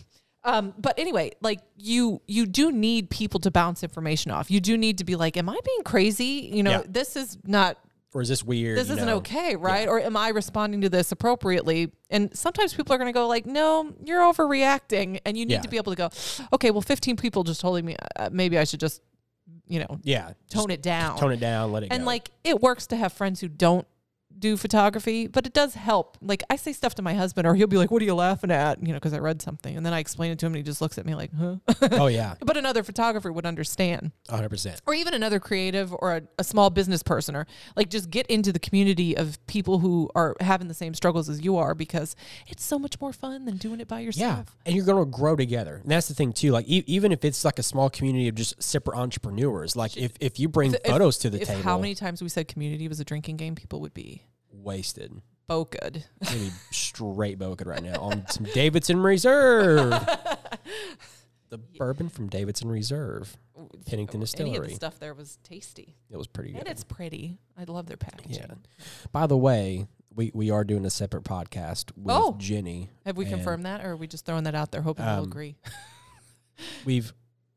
Um, but anyway, like you, you do need people to bounce information off. You do need to be like, am I being crazy? You know, Yeah. this is not Or is this weird? this isn't know? okay, right? Or am I responding to this appropriately? And sometimes people are going to go like, "No, you're overreacting," and you need Yeah. to be able to go, "Okay, well, 15 people just told me uh, maybe I should just, you know, Yeah, tone it down." tone it down, let it and go. like it works to have friends who don't do photography, but it does help. Like I say stuff to my husband, or he'll be like, "What are you laughing at?" You know, because I read something, and then I explain it to him, and he just looks at me like, "Huh?" oh yeah, but another photographer would understand hundred percent. or even another creative or a, a small business person or like just get into the community of people who are having the same struggles as you are because it's so much more fun than doing it by yourself. Yeah, and you're going to grow together. And that's the thing too. Like e- even if it's like a small community of just separate entrepreneurs, like if, if you bring If- photos to the if table, how many times we said community was a drinking game, people would be wasted. good. Maybe straight boking right now on some Davidson Reserve. the bourbon from Davidson Reserve, Pennington Any of the Distillery. stuff there was tasty. It was pretty And good. it's pretty. I love their packaging. Yeah. By the way, we, we are doing a separate podcast with Oh. Jenny. Have we confirmed that or are we just throwing that out there hoping Um, we'll agree? We've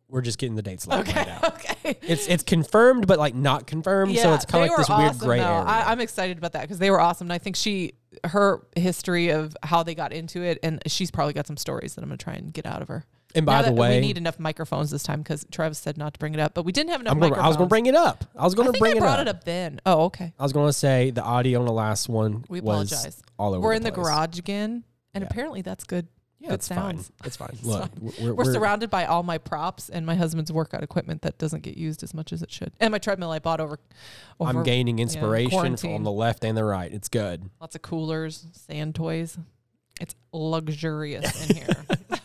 we're just getting the dates lined Okay. out. Okay. It's it's confirmed, but like not confirmed. so it's kind of like this weird awesome, gray though. area. I, I'm excited about that because they were awesome. And I think she, her history of how they got into it, and she's probably got some stories that I'm gonna try and get out of her. And by Now the way, we need enough microphones this time because Travis said not to bring it up, but we didn't have enough gonna, microphones. I was going to bring it up. I was going to bring I it brought up. it up then. Oh, okay. I was going to say the audio on the last one We was apologize. all over. We're the in the garage again, and Yeah. apparently that's good. Yeah, it's fine. It's fine. Look, fine. we're, We're, we're- surrounded by all my props and my husband's workout equipment that doesn't get used as much as it should, and my treadmill I bought over. over I'm gaining inspiration quarantine. the left and the right. It's good. lots of coolers, sand toys. It's luxurious in here.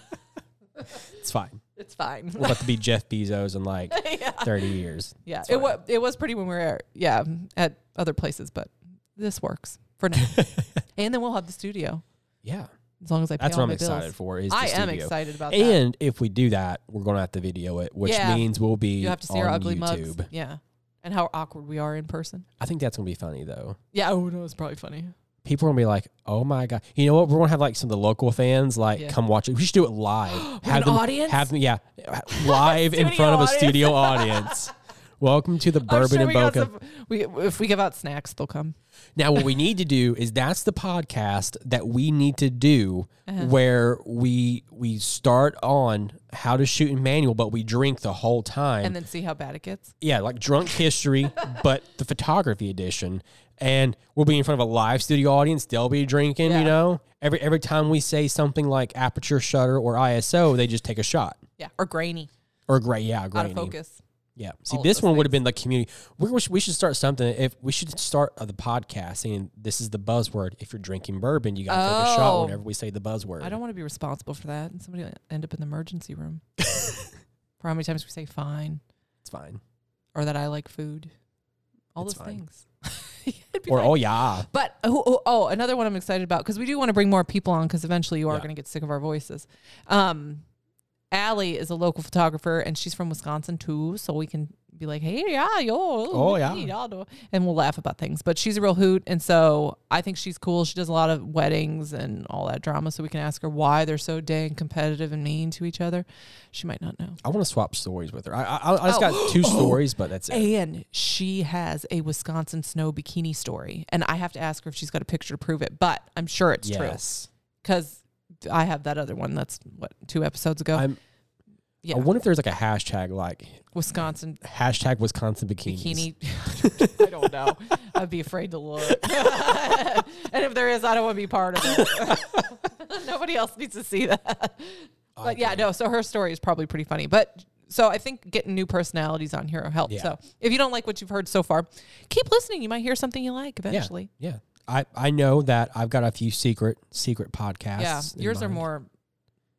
It's fine. it's fine. We're about to be Jeff Bezos in like yeah, 30 years. yeah. It was it was pretty when we were yeah at other places, but this works for now. and then we'll have the studio Yeah, as long as I pay that's all what I'm my excited bills. for. Is the I am studio. excited about that. And if we do that, we're going to have to video it, which Yeah. means we'll be You have to see on our ugly YouTube. mugs. Yeah. And how awkward we are in person. I think that's going to be funny though. Yeah, oh no, it's probably funny. People are going to be like, "Oh my god!" You know what? We're going to have like some of the local fans like Yeah. come watch it. We should do it live. With an audience? Have them, yeah, live in Studio front of a audience. studio audience. Welcome to the Bourbon and Bokeh. some- we, if we give out snacks, they'll come. Now, what we need to do is that's the podcast that we need to do Uh-huh. where we we start on how to shoot in manual, but we drink the whole time. And then see how bad it gets. yeah, like drunk history, but the photography edition. And we'll be in front of a live studio audience. They'll be drinking, Yeah. you know. Every every time we say something like aperture shutter or ISO, they just take a shot. Yeah. Or grainy. Or gray, yeah, Out of focus. Yeah. See, this one would have been the community. We, we should- we should start something. If we should start the podcast saying this is the buzzword. If you're drinking bourbon, you got to take a shot Oh. whenever we say the buzzword. I don't want to be responsible for that. And somebody will end up in the emergency room. for how many times we say fine It's fine. or that I like food. All It's those fine. things. It'd be Or fine. oh yeah, But oh, oh, oh, another one I'm excited about because we do want to bring more people on because eventually you are Yeah. going to get sick of our voices. Um, Allie is a local photographer and she's from Wisconsin too, so we can be like, "Hey, yeah, yo, Oh, yeah. y'all and we'll laugh about things. But she's a real hoot, and so I think she's cool. She does a lot of weddings and all that drama, so we can ask her why they're so dang competitive and mean to each other. She might not know. I want to swap stories with her. I I, I just Oh. got two stories, but that's it. And she has a Wisconsin snow bikini story, and I have to ask her if she's got a picture to prove it. But I'm sure it's true because I have that other one. That's what two episodes ago. I'm. yeah, I wonder if there's like a hashtag like Wisconsin hashtag Wisconsin bikinis. bikini. I don't know. I'd be afraid to look. and if there is, I don't want to be part of it. Nobody else needs to see that. I But yeah, no. So her story is probably pretty funny. But so I think getting new personalities on here helps. Yeah. So if you don't like what you've heard so far, keep listening. You might hear something you like eventually. Yeah, I I know that I've got a few secret secret podcasts. Yeah, yours are more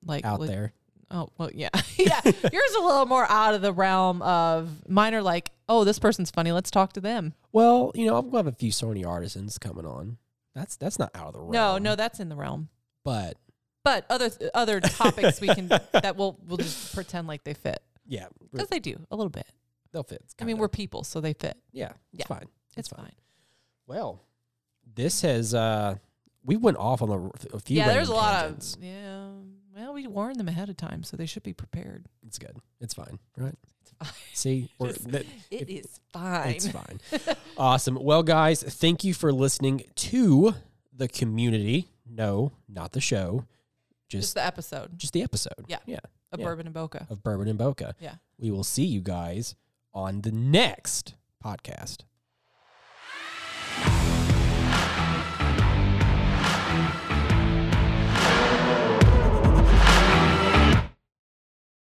like out there. Oh well, yeah, yeah. Yours a little more out of the realm of mine. Are like, oh, this person's funny. Let's talk to them. Well, you know, I'm gonna have a few Sony artisans coming on. That's that's not out of the realm. No, no, that's in the realm. but But other other topics we can that we'll we'll just pretend like they fit yeah, because they do a little bit. they'll fit. I mean, we're people, so they fit. yeah, it's Yeah. fine. It's fine. Well, this has uh we went off on a, a few. Yeah, there's a lot tangents. of yeah. Well, we warned them ahead of time, so they should be prepared. It's good. It's fine, right? It's fine. See, Just- that, It If- is fine. it's fine. awesome. Well, guys, thank you for listening to the community. No, not the show. Just Just the episode just the episode. Yeah. Yeah. of yeah. Bourbon and Bokeh. Of Bourbon and Bokeh. Yeah. We will see you guys on the next podcast.